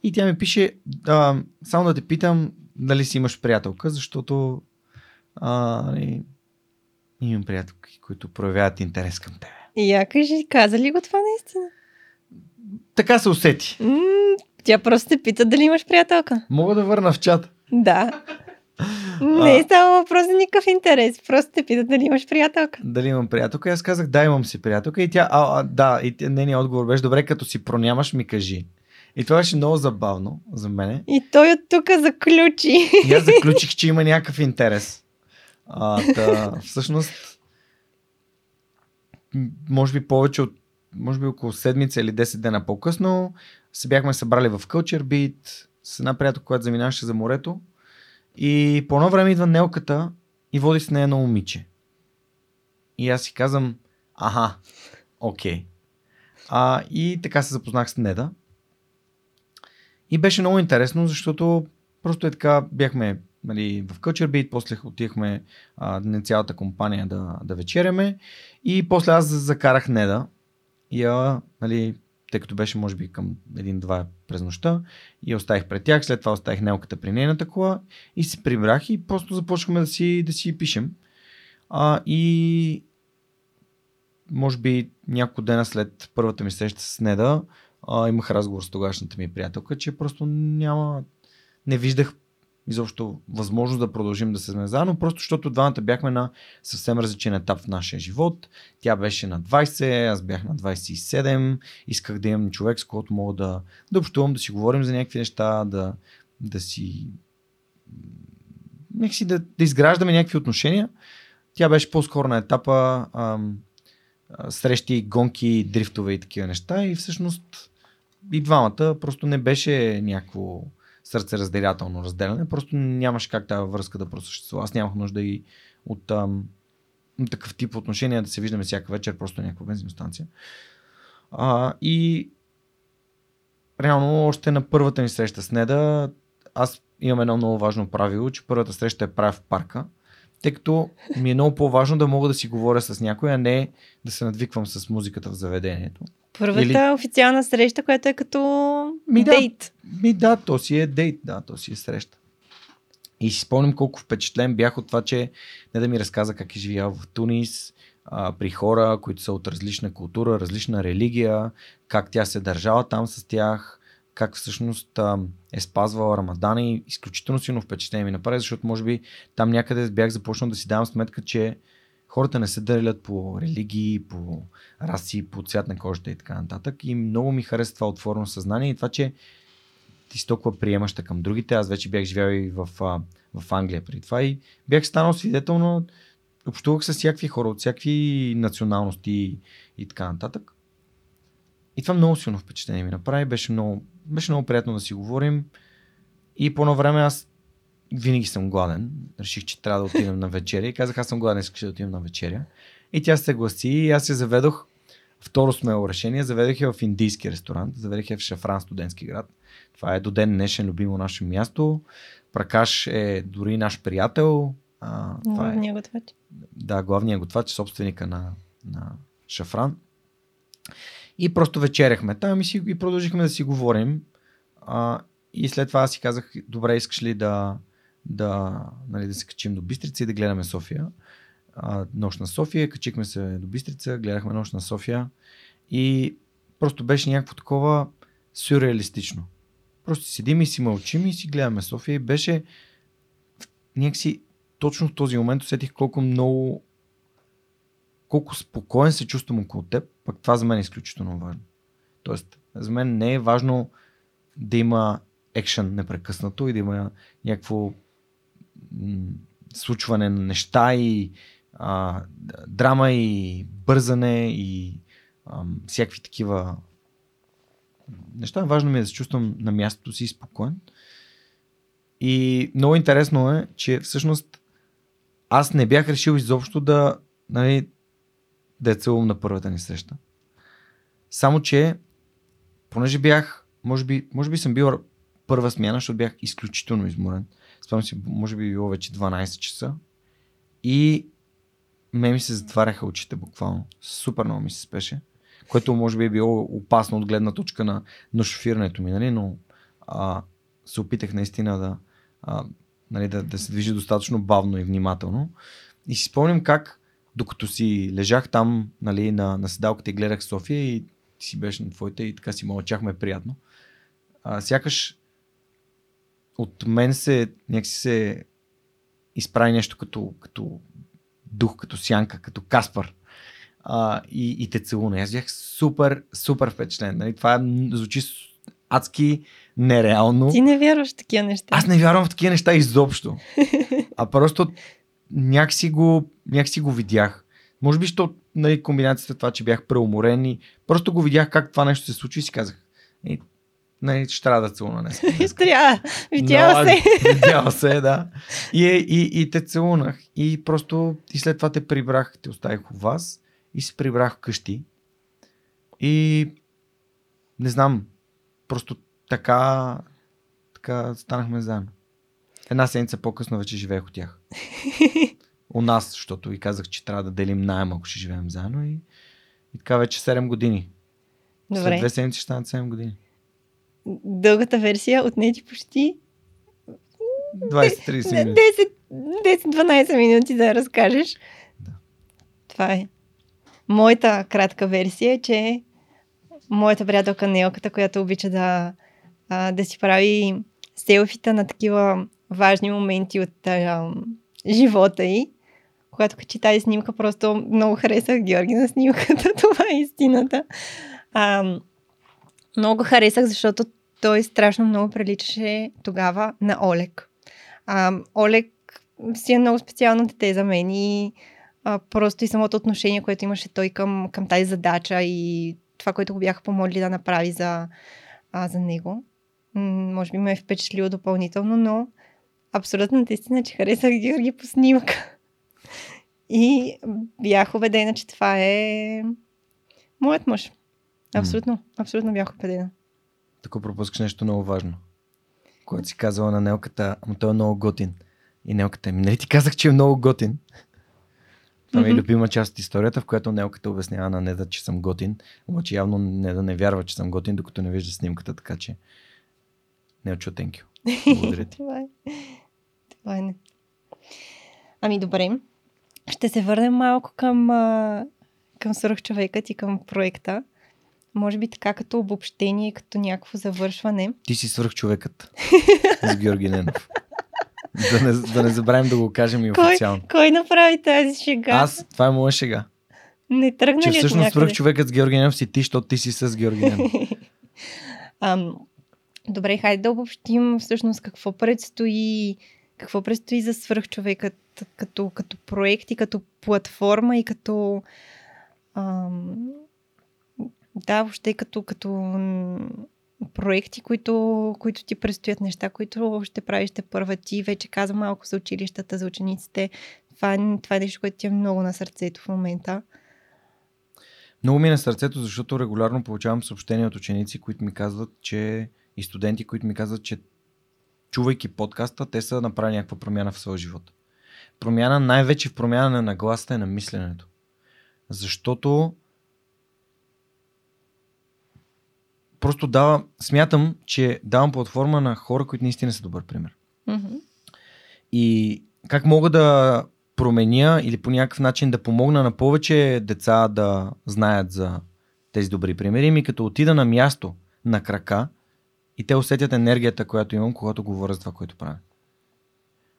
И тя ми пише, а, само да те питам, дали си имаш приятелка, защото а, нали, имам приятелки, които проявяват интерес към тебе. И я кажи, каза ли го това наистина? Така се усети. М- тя просто те пита дали имаш приятелка. Мога да върна в чат. Да. Не е става въпрос за никакъв интерес. Просто те питат дали имаш приятелка. Дали имам приятелка? И аз казах, да, имам си приятелка. И тя, а, а да, и нейният отговор беше, добре, като си пронямаш, ми кажи. И това беше много забавно за мене. И той от тук заключи. И аз заключих, че има някакъв интерес. А, та, всъщност, може би повече от, може би около седмица или 10 дена по-късно, се бяхме събрали в Culture Beat с една приятелка, която заминаваше за морето. И по едно време идва Нелката и води с нея едно момиче. И аз си казвам, аха, окей. А, и така се запознах с Неда. И беше много интересно, защото просто е така, бяхме нали, в Culture после отихме а, не цялата компания да, да вечеряме и после аз закарах Неда и а, нали, тъй като беше може би към един-два през нощта и оставих пред тях, след това оставих нелката при нейната кола и се прибрах и просто започваме да си, да си пишем. А, и може би няколко дена след първата ми среща с Неда, а, имах разговор с тогашната ми приятелка, че просто няма, не виждах изобщо възможност да продължим да се сме заедно, просто защото двамата бяхме на съвсем различен етап в нашия живот. Тя беше на 20, аз бях на 27, исках да имам човек, с който мога да, да общувам, да си говорим за някакви неща, да, да си някакси да, да изграждаме някакви отношения. Тя беше по-скоро на етапа ам, срещи, гонки, дрифтове и такива неща и всъщност и двамата просто не беше някакво сърцеразделятелно разделяне, просто нямаше как тази връзка да просъществува. Аз нямах нужда и от ам, такъв тип отношения да се виждаме всяка вечер, просто някаква бензиностанция. А, и реално още на първата ни среща с Неда, аз имам едно много важно правило, че първата среща е правя в парка, тъй като ми е много по-важно да мога да си говоря с някой, а не да се надвиквам с музиката в заведението. Първата Или... официална среща, която е като ми, дейт. Да, ми да, то си е дейт, да, то си е среща. И си спомням колко впечатлен бях от това, че не да ми разказа как е живял в Тунис, а, при хора, които са от различна култура, различна религия, как тя се държала там с тях, как всъщност а, е спазвала Рамадан и изключително силно впечатление ми направи, защото може би там някъде бях започнал да си давам сметка, че хората не се делят по религии, по раси, по цвят на кожата и така нататък. И много ми хареса това отворено съзнание и това, че ти си толкова приемаща към другите. Аз вече бях живял и в, в Англия преди това и бях станал свидетел на общувах с всякакви хора от всякакви националности и, и така нататък. И това много силно впечатление ми направи. Беше много, беше много приятно да си говорим. И по време аз винаги съм гладен. Реших, че трябва да отидем на вечеря и казах, аз съм гладен, искаш да отидем на вечеря. И тя се гласи и аз се заведох второ смело решение. Заведох я в индийски ресторант, заведох я в Шафран, студентски град. Това е до ден днешен любимо наше място. Пракаш е дори наш приятел. А, това е, готвач. Да, главният готвач, собственика на, на Шафран. И просто вечеряхме там и, си, и продължихме да си говорим. А, и след това аз си казах, добре, искаш ли да, да, нали, да се качим до Бистрица и да гледаме София. А, нощ на София, качихме се до Бистрица, гледахме нощ на София и просто беше някакво такова сюрреалистично. Просто седим и си мълчим и си гледаме София и беше някакси точно в този момент усетих колко много колко спокоен се чувствам около теб, пък това за мен е изключително важно. Тоест, за мен не е важно да има екшен непрекъснато и да има някакво случване на неща и а, драма и бързане и а, всякакви такива неща. Важно ми е да се чувствам на мястото си спокоен. И много интересно е, че всъщност аз не бях решил изобщо да, нали, да е целувам на първата ни среща. Само, че понеже бях, може би, може би съм бил първа смяна, защото бях изключително изморен. Спомням си, може би било вече 12 часа. И ме ми се затваряха очите буквално. Супер много ми се спеше. Което може би е било опасно от гледна точка на, на шофирането ми, нали? но а, се опитах наистина да, а, нали, да, да се движи достатъчно бавно и внимателно. И си спомням как, докато си лежах там нали, на, на седалката и гледах София и ти си беше на твоите и така си мълчахме приятно. А, сякаш от мен се някакси се изправи нещо като, като дух, като сянка, като Каспар. А, и, и те целуна. Аз бях супер, супер впечатлен. Нали? Това звучи адски нереално. Ти не вярваш в такива неща. Аз не вярвам в такива неща изобщо. (laughs) А просто някакси го, някакси го видях. Може би, защото нали, комбинацията това, че бях преуморен и просто го видях как това нещо се случи и си казах, е, не, ще трябва да целуна днес. (laughs) Трябва. Видяла се. (laughs) Видяла се, да. И, и, и те целунах. И просто и след това те прибрах, те оставих у вас и се прибрах вкъщи. И не знам, просто така, така станахме заедно. Една седмица по-късно вече живеех от тях. (laughs) У нас, защото ви казах, че трябва да делим найем, ако ще живеем заедно. И, и така вече 7 години. След Добре. две седмици ще станат 7 години. Дългата версия отне ти почти 20-30 минути. 10-12 минути да разкажеш. Да. Това е. Моята кратка версия е, че моята приятелка Нелката, която обича да, а, да си прави селфита на такива важни моменти от а, живота й, когато качи тази снимка, просто много харесах Георги на снимката. (laughs) Това е истината. А, много харесах, защото той страшно много приличаше тогава на Олег. А, Олег си е много специално дете за мен и а, просто и самото отношение, което имаше той към, към тази задача и това, което го бяха помолили да направи за, а, за него. Може би ме е впечатлило допълнително, но абсолютната истина, че харесах Георги по снимка. И бях убедена, че това е моят мъж. Абсолютно, абсолютно бях убедена. Тук пропускаш нещо много важно. Когато си казала на Нелката, ама той е много готин. И Нелката ми, нали ти казах, че е много готин? Това ми е любима част от историята, в която Нелката обяснява на Неда, че съм готин, обаче явно Неда не вярва, че съм готин, докато не вижда снимката, така че Нелчо, thank you. Благодаря ти. Това е. Това е не. Ами добре. Ще се върнем малко към, към свръхчовекът и към проекта. Може би така като обобщение, като някакво завършване. Ти си свърх човекът (laughs) с Георги Ненов. Да не, да не забравим да го кажем и Кой, официално. кой направи тази шега? Аз, това е моя шега. Не тръгна Че ли всъщност свърх човекът с Георги Ненов си ти, защото ти си с Георги Ненов. (laughs) Ам, добре, хайде да обобщим всъщност какво предстои, какво предстои за свръхчовекът като, като проект и като платформа и като ам, да, въобще като, като проекти, които, които ти предстоят неща, които ще правиш те първа ти. Вече каза малко за училищата, за учениците. Това, това е нещо, което ти е много на сърцето в момента. Много ми е на сърцето, защото регулярно получавам съобщения от ученици, които ми казват, че и студенти, които ми казват, че чувайки подкаста, те са направили някаква промяна в своя живот. Промяна най-вече в промяна на нагласата и на мисленето. Защото просто дава, смятам, че давам платформа на хора, които наистина са добър пример. Мгм. И как мога да променя или по някакъв начин да помогна на повече деца да знаят за тези добри примери, ми като отида на място, на крака и те усетят енергията, която имам, когато говоря за това, което правя.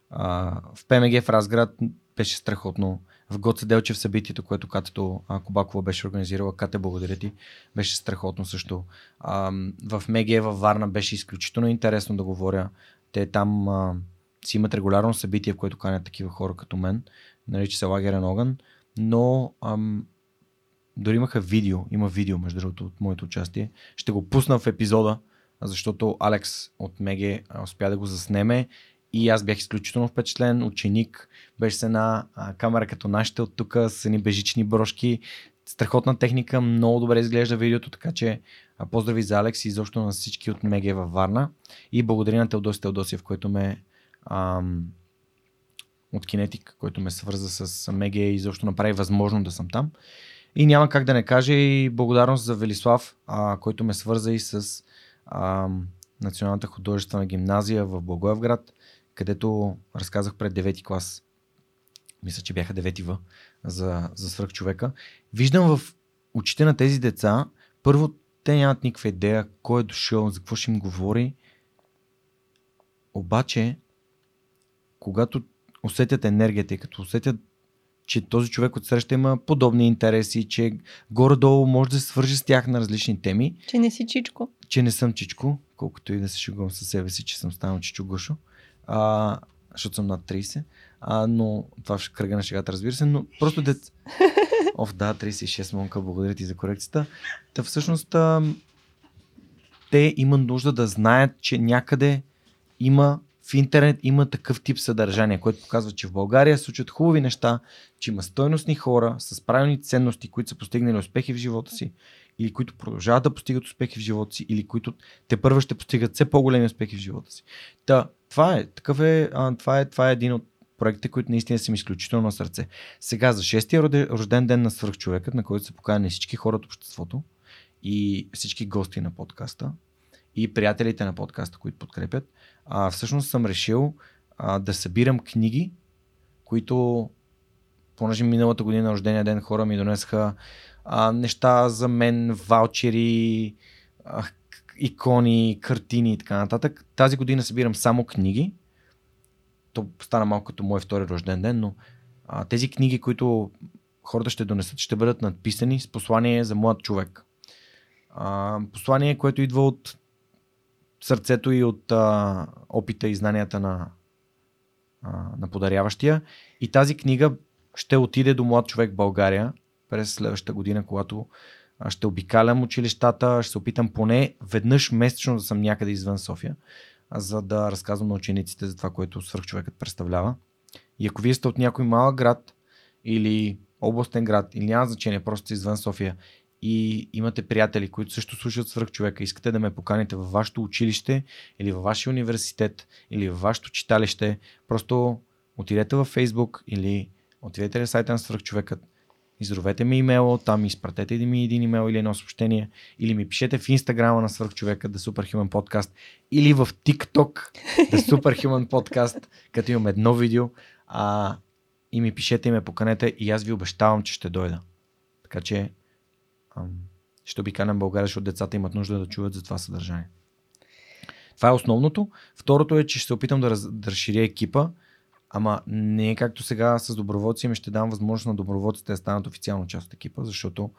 А, в ПМГ в Разград беше страхотно. В Гоце Делчев събитието, което Катето а, Кобакова беше организирала, Кате, благодаря ти, беше страхотно също. А, в МГ във Варна беше изключително интересно да говоря. Те там а, си имат регулярно събитие, в което канят такива хора като мен. Нарича се Лагерен огън. Но ам, дори имаха видео. Има видео, между другото, от моето участие. Ще го пусна в епизода, защото Алекс от Меге успя да го заснеме. И аз бях изключително впечатлен. Ученик беше с една а, камера като нашите от тук, с едни бежични брошки. Страхотна техника, много добре изглежда видеото, така че а, поздрави за Алекс и изобщо на всички от Меге във Варна. И благодаря на Теодоси Теодосиев, който ме ам, от Кинетик, който ме свърза с Меге и изобщо направи възможно да съм там. И няма как да не кажа и благодарност за Велислав, а, който ме свърза и с ам, Националната художествена гимназия в Благоевград, където разказах пред 9 клас. Мисля, че бяха 9 В за, за свръхчовека. Виждам в очите на тези деца, първо, те нямат никаква идея кой е дошъл, за какво ще им говори. Обаче, когато усетят енергията и като усетят, че този човек отсреща има подобни интереси, че горе-долу може да се свържи с тях на различни теми, Че не си чичко. че не съм чичко, колкото и да се шегувам със себе си, че съм станал чичо Гошо, а, защото съм над 30, а, но това в кръга на шегата, разбира се, но просто дет... (laughs) Оф, да, 36, Монка, благодаря ти за корекцията. Та всъщност а, те имат нужда да знаят, че някъде има в интернет има такъв тип съдържание, което показва, че в България се случват хубави неща, че има стойностни хора с правилни ценности, които са постигнали успехи в живота си, или които продължават да постигат успехи в живота си, или които те първо ще постигат все по-големи успехи в живота си. Та, това е. Такъв е, това е. Това е един от проектите, които наистина са ми изключително на сърце. Сега, за шестия роде- рожден ден на свръхчовекът, на който са поканени всички хора от обществото и всички гости на подкаста и приятелите на подкаста, които подкрепят, а, всъщност съм решил а, да събирам книги, които, понеже миналата година на рождения ден хора ми донесаха а, неща за мен, ваучери, а, икони, картини и така нататък. Тази година събирам само книги. То стана малко като мой втори рожден ден, но а, тези книги, които хората ще донесат, ще бъдат надписани с послание за млад човек. А, послание, което идва от сърцето и от а, опита и знанията на, а, на подаряващия. И тази книга ще отиде до млад човек в България през следващата година, когато ще обикалям училищата, ще се опитам поне веднъж месечно да съм някъде извън София, за да разказвам на учениците за това, което свръхчовекът представлява. И ако вие сте от някой малък град или областен град, или няма значение, просто извън София и имате приятели, които също слушат свръхчовека, искате да ме поканите във вашето училище или във вашия университет или във вашето читалище, просто отидете във Facebook или отидете на сайта на свръхчовекът, изровете ми имейла, там изпратете ми един имейл или едно съобщение, или ми пишете в инстаграма на свръхчовека The Superhuman Podcast, или в TikTok The Superhuman Podcast, като имам едно видео, а, и ми пишете и ме поканете и аз ви обещавам, че ще дойда. Така че ам, ще обикалям България, защото децата имат нужда да чуват за това съдържание. Това е основното. Второто е, че ще се опитам да, раз, да разширя екипа, ама не е както сега с доброволци, ми ще дам възможност на доброволците да станат официално част от екипа, защото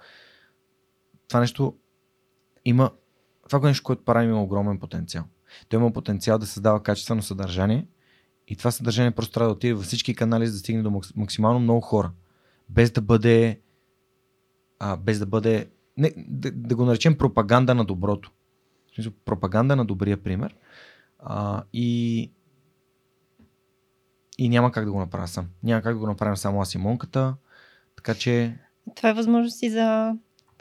това нещо има, това нещо, което правим има огромен потенциал. Той има потенциал да създава качествено съдържание и това съдържание просто трябва да отиде във всички канали, за да стигне до макс- максимално много хора. Без да бъде а, без да бъде не, да, да го наречем пропаганда на доброто. В смисъл, пропаганда на добрия пример. А, и и няма как да го направя сам. Няма как да го направим само аз и Монката. Така че Това е възможност и за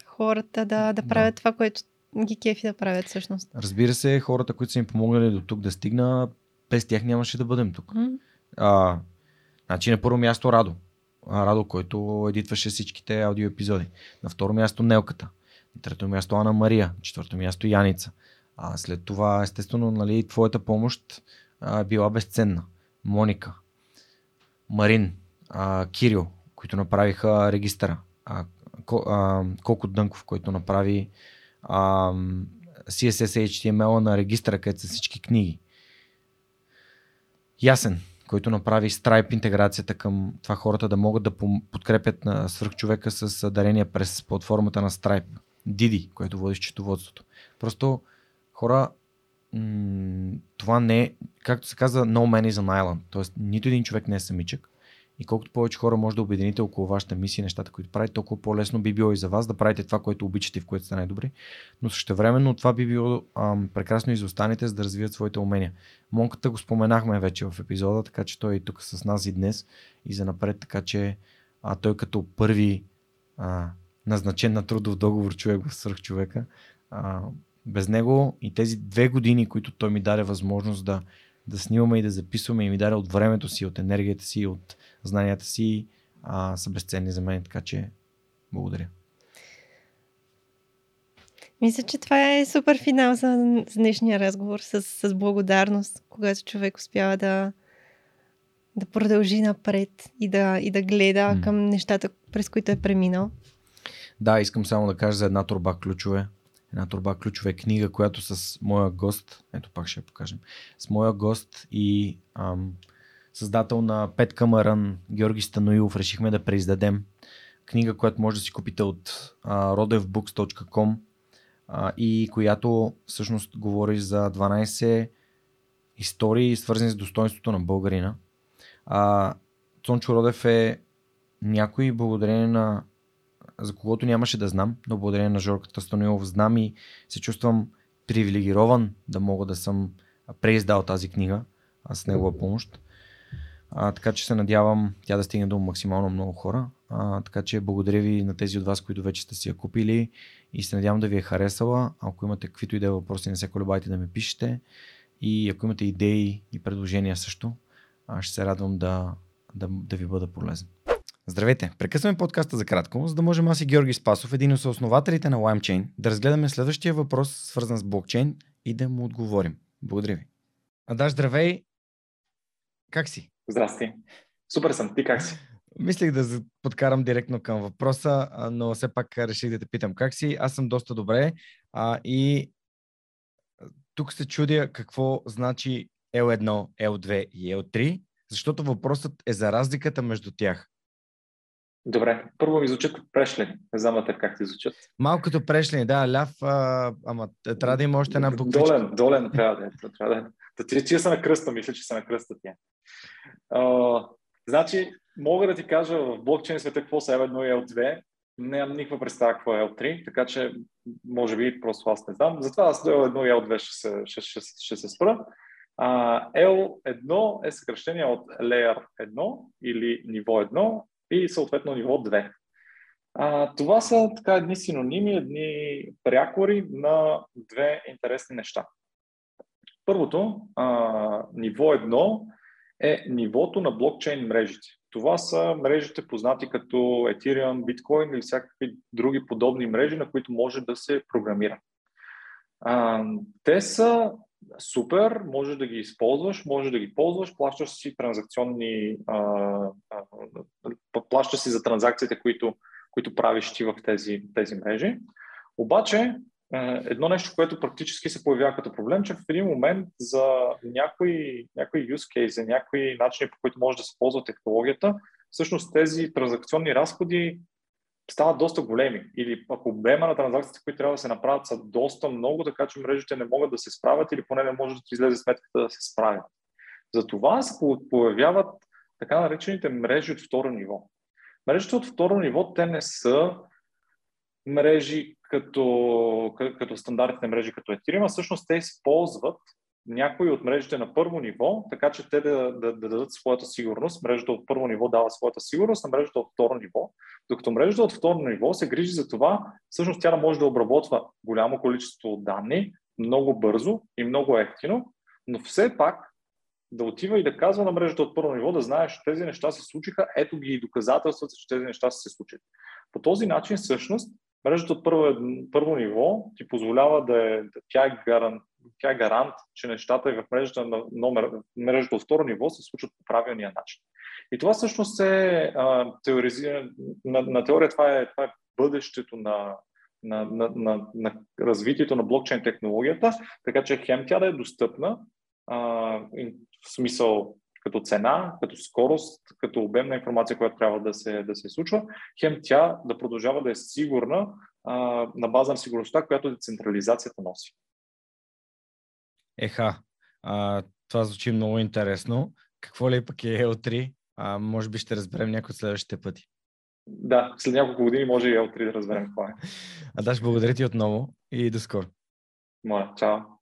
хората да, да правят това, което ги кефи да правят всъщност. Разбира се, хората, които са ми помогнали до тук да стигна, без тях нямаше да бъдем тук. М? А, значи на първо място Радо. Радо, който едитваше всичките аудио епизоди. На второ място Нелката. На трето място Ана Мария. На четвърто място Яница. А след това, естествено, нали, твоята помощ а, била безценна. Моника, Марин, а, Кирил, които направиха регистъра. А, а, Колко Дънков, който направи а, CSS HTML на регистъра, където са всички книги. Ясен, който направи Stripe интеграцията към това хората да могат да подкрепят на свръхчовека с дарения през платформата на Stripe. Диди, който води счетоводството. Просто хора, това не е, както се казва, no man is an island. Тоест, нито един човек не е самичък. И колкото повече хора може да обедините около вашата мисия и нещата, които правите, толкова по-лесно би било и за вас да правите това, което обичате и в което сте най-добри. Но същевременно това би било ам, прекрасно и за останалите, за да развият своите умения. Монката го споменахме вече в епизода, така че той е тук с нас и днес и за напред, така че а, той като първи а, назначен на трудов договор човек в свръхчовека, а, без него и тези две години, които той ми даде възможност да, да снимаме и да записваме и ми даде от времето си, от енергията си, от знанията си, а, са безценни за мен, така че благодаря. Мисля, че това е супер финал за, днешния разговор с, с благодарност, когато човек успява да, да продължи напред и да, и да гледа М. към нещата, през които е преминал. Да, искам само да кажа за една турба ключове. Една турба ключове книга, която с моя гост, ето пак ще я покажем, с моя гост и ам, създател на Пет Камаран, Георги Станоилов, решихме да преиздадем книга, която може да си купите от а, rodevbooks.com а, и която всъщност говори за 12 истории, свързани с достоинството на българина. А, Цончо Родев е някой благодарение на за когото нямаше да знам, но благодарение на Жорката Станилов знам и се чувствам привилегирован да мога да съм преиздал тази книга с негова помощ. А, така че се надявам тя да стигне до максимално много хора. А, така че благодаря ви на тези от вас, които вече сте си я купили и се надявам да ви е харесала. Ако имате каквито и да е въпроси, не се колебайте да ми пишете. И ако имате идеи и предложения също, аз ще се радвам да, да, да ви бъда полезен. Здравейте! Прекъсваме подкаста за кратко, за да можем аз и Георги Спасов, един от основателите на LimeChain, да разгледаме следващия въпрос, свързан с блокчейн и да му отговорим. Благодаря ви. Адаш, здравей! Как си? Здрасти! Супер съм. Ти как си? Мислих да подкарам директно към въпроса, но все пак реших да те питам как си. Аз съм доста добре а, и тук се чудя какво значи L1, L2 и L3, защото въпросът е за разликата между тях. Добре, първо ми звучат като прешлени. Не знам как ти звучат. Малко като прешлени, да, ляв, а, ама трябва да има още една буквичка. Долен, долен трябва да е. Трябва да, е. да ти, че са на кръста, мисля, че са на кръста тя. А, значи, мога да ти кажа в блокчейн света какво са L1 и L2. Нямам никаква представа какво е L3, така че може би просто аз не знам. Затова аз до L1 и L2 ще се, ще, ще, ще се спра. А, L1 е съкръщение от Layer 1 или ниво 1 и съответно ниво 2. А, това са така едни синоними, едни прякори на две интересни неща. Първото, а, ниво 1 е нивото на блокчейн мрежите. Това са мрежите познати като Ethereum, Bitcoin или всякакви други подобни мрежи, на които може да се програмира. А, те са супер, може да ги използваш, може да ги ползваш, плащаш си транзакционни, а, а, плащаш си за транзакциите, които, които правиш ти в тези, тези мрежи. Обаче, едно нещо, което практически се появява като проблем, че в един момент за някои, някои use case, някои начини, по които може да се ползва технологията, всъщност тези транзакционни разходи стават доста големи. Или ако обема на транзакциите, които трябва да се направят, са доста много, така че мрежите не могат да се справят или поне не може да излезе сметката да се справят. Затова се появяват така наречените мрежи от второ ниво. Мрежите от второ ниво, те не са мрежи като, като стандартните мрежи като Ethereum, а всъщност те използват някои от мрежите на първо ниво, така че те да, да, да дадат своята сигурност. Мрежата от първо ниво дава своята сигурност на мрежата от второ ниво, докато мрежата от второ ниво се грижи за това, всъщност тя да може да обработва голямо количество данни много бързо и много ефтино, но все пак да отива и да казва на мрежата от първо ниво, да знаеш, че тези неща се случиха, ето ги и доказателствата, че тези неща са се случили. По този начин, всъщност, мрежата от първо, първо ниво ти позволява да е, тя е гарант, тя е гарант, че нещата в мрежата на номер, мрежата от второ ниво се случват по правилния начин. И това всъщност е теоризира, на, на теория това е, това е бъдещето на, на, на, на, на развитието на блокчейн технологията, така че хем тя да е достъпна, а, в смисъл като цена, като скорост, като обем на информация, която трябва да се, да се случва, хем тя да продължава да е сигурна а, на база на сигурността, която децентрализацията носи. Еха, а, това звучи много интересно. Какво ли пък е L3? А, може би ще разберем някои от следващите пъти. Да, след няколко години може и L3 да разберем какво е. (laughs) А Даш, благодаря ти отново и до скоро. Моля, чао.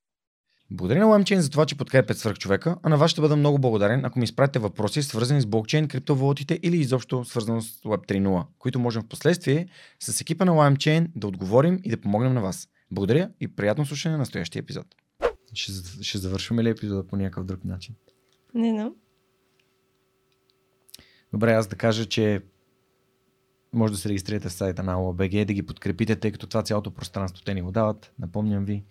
Благодаря на LimeChain за това, че подкрепят свърхчовека, а на вас ще бъда много благодарен, ако ми изпратите въпроси, свързани с блокчейн, криптовалутите или изобщо свързано с Web 3.0, които можем в последствие с екипа на LimeChain да отговорим и да помогнем на вас. Благодаря и приятно слушане на настоящия епизод. Ще, ще завършваме ли епизода по някакъв друг начин? Не, не. Добре, аз да кажа, че може да се регистрирате в сайта на OBG, да ги подкрепите, тъй като това цялото пространство те ни го дават. Напомням ви.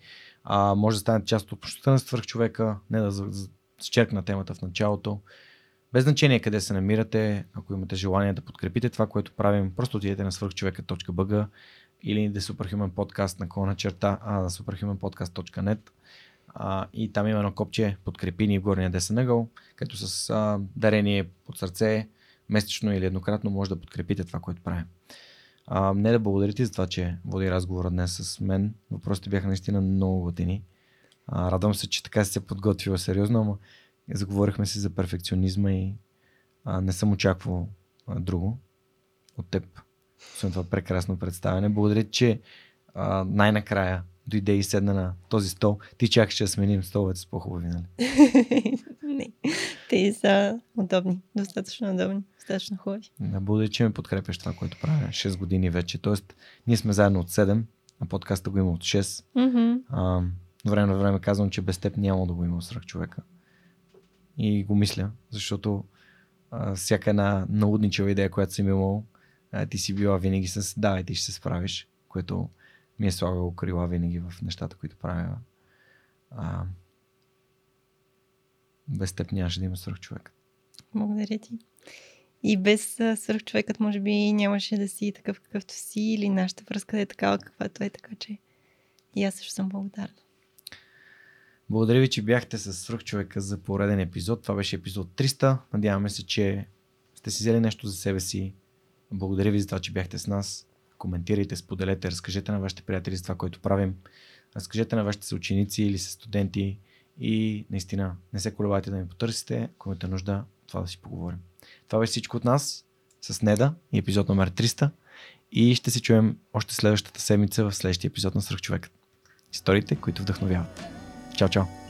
А, може да станете част от общността на свърхчовека, не да зачеркна темата в началото. Без значение къде се намирате, ако имате желание да подкрепите това, което правим, просто отидете на свърхчовека.bg или да Superhuman Podcast на колона черта, а на superhumanpodcast.net а, и там има едно копче подкрепи ни в горния десен ъгъл, като с а, дарение под сърце, месечно или еднократно може да подкрепите това, което правим. А, не да благодаря ти за това, че води разговора днес с мен. Въпросите бяха наистина много готини. А, радвам се, че така си се подготвила сериозно, ама заговорихме си за перфекционизма и а, не съм очаквал а, друго от теб. Освен това прекрасно представяне. Благодаря, че а, най-накрая дойде и седна на този стол. Ти чакаш да сменим столовете с по-хубави, нали? (laughs) не. Те са удобни. Достатъчно удобни. Достатъчно хубави. Да, благодаря, че ме подкрепяш това, което правя. 6 години вече. Тоест, ние сме заедно от 7, а подкаста го има от 6. Mm-hmm. А, време на време казвам, че без теб няма да го има свръх човека. И го мисля, защото а, всяка една наудничева идея, която съм имал, а, ти си била винаги с да, и ти ще се справиш, което ми е слагало крила винаги в нещата, които правя. А, без теб нямаше да има свръх човек. Благодаря ти. И без свръхчовекът, може би, нямаше да си такъв какъвто си или нашата връзка да е такава каквато е, така че и аз също съм благодарна. Благодаря ви, че бяхте с свръхчовека за пореден епизод. Това беше епизод 300. Надяваме се, че сте си взели нещо за себе си. Благодаря ви за това, че бяхте с нас. Коментирайте, споделете, разкажете на вашите приятели за това, което правим. Разкажете на вашите съученици или са студенти и наистина не се колебайте да ми потърсите, ако имате нужда, това да си поговорим. Това беше всичко от нас с Неда и епизод номер 300 и ще се чуем още следващата седмица в следващия епизод на Свръхчовекът. Историите, които вдъхновяват. Чао, чао!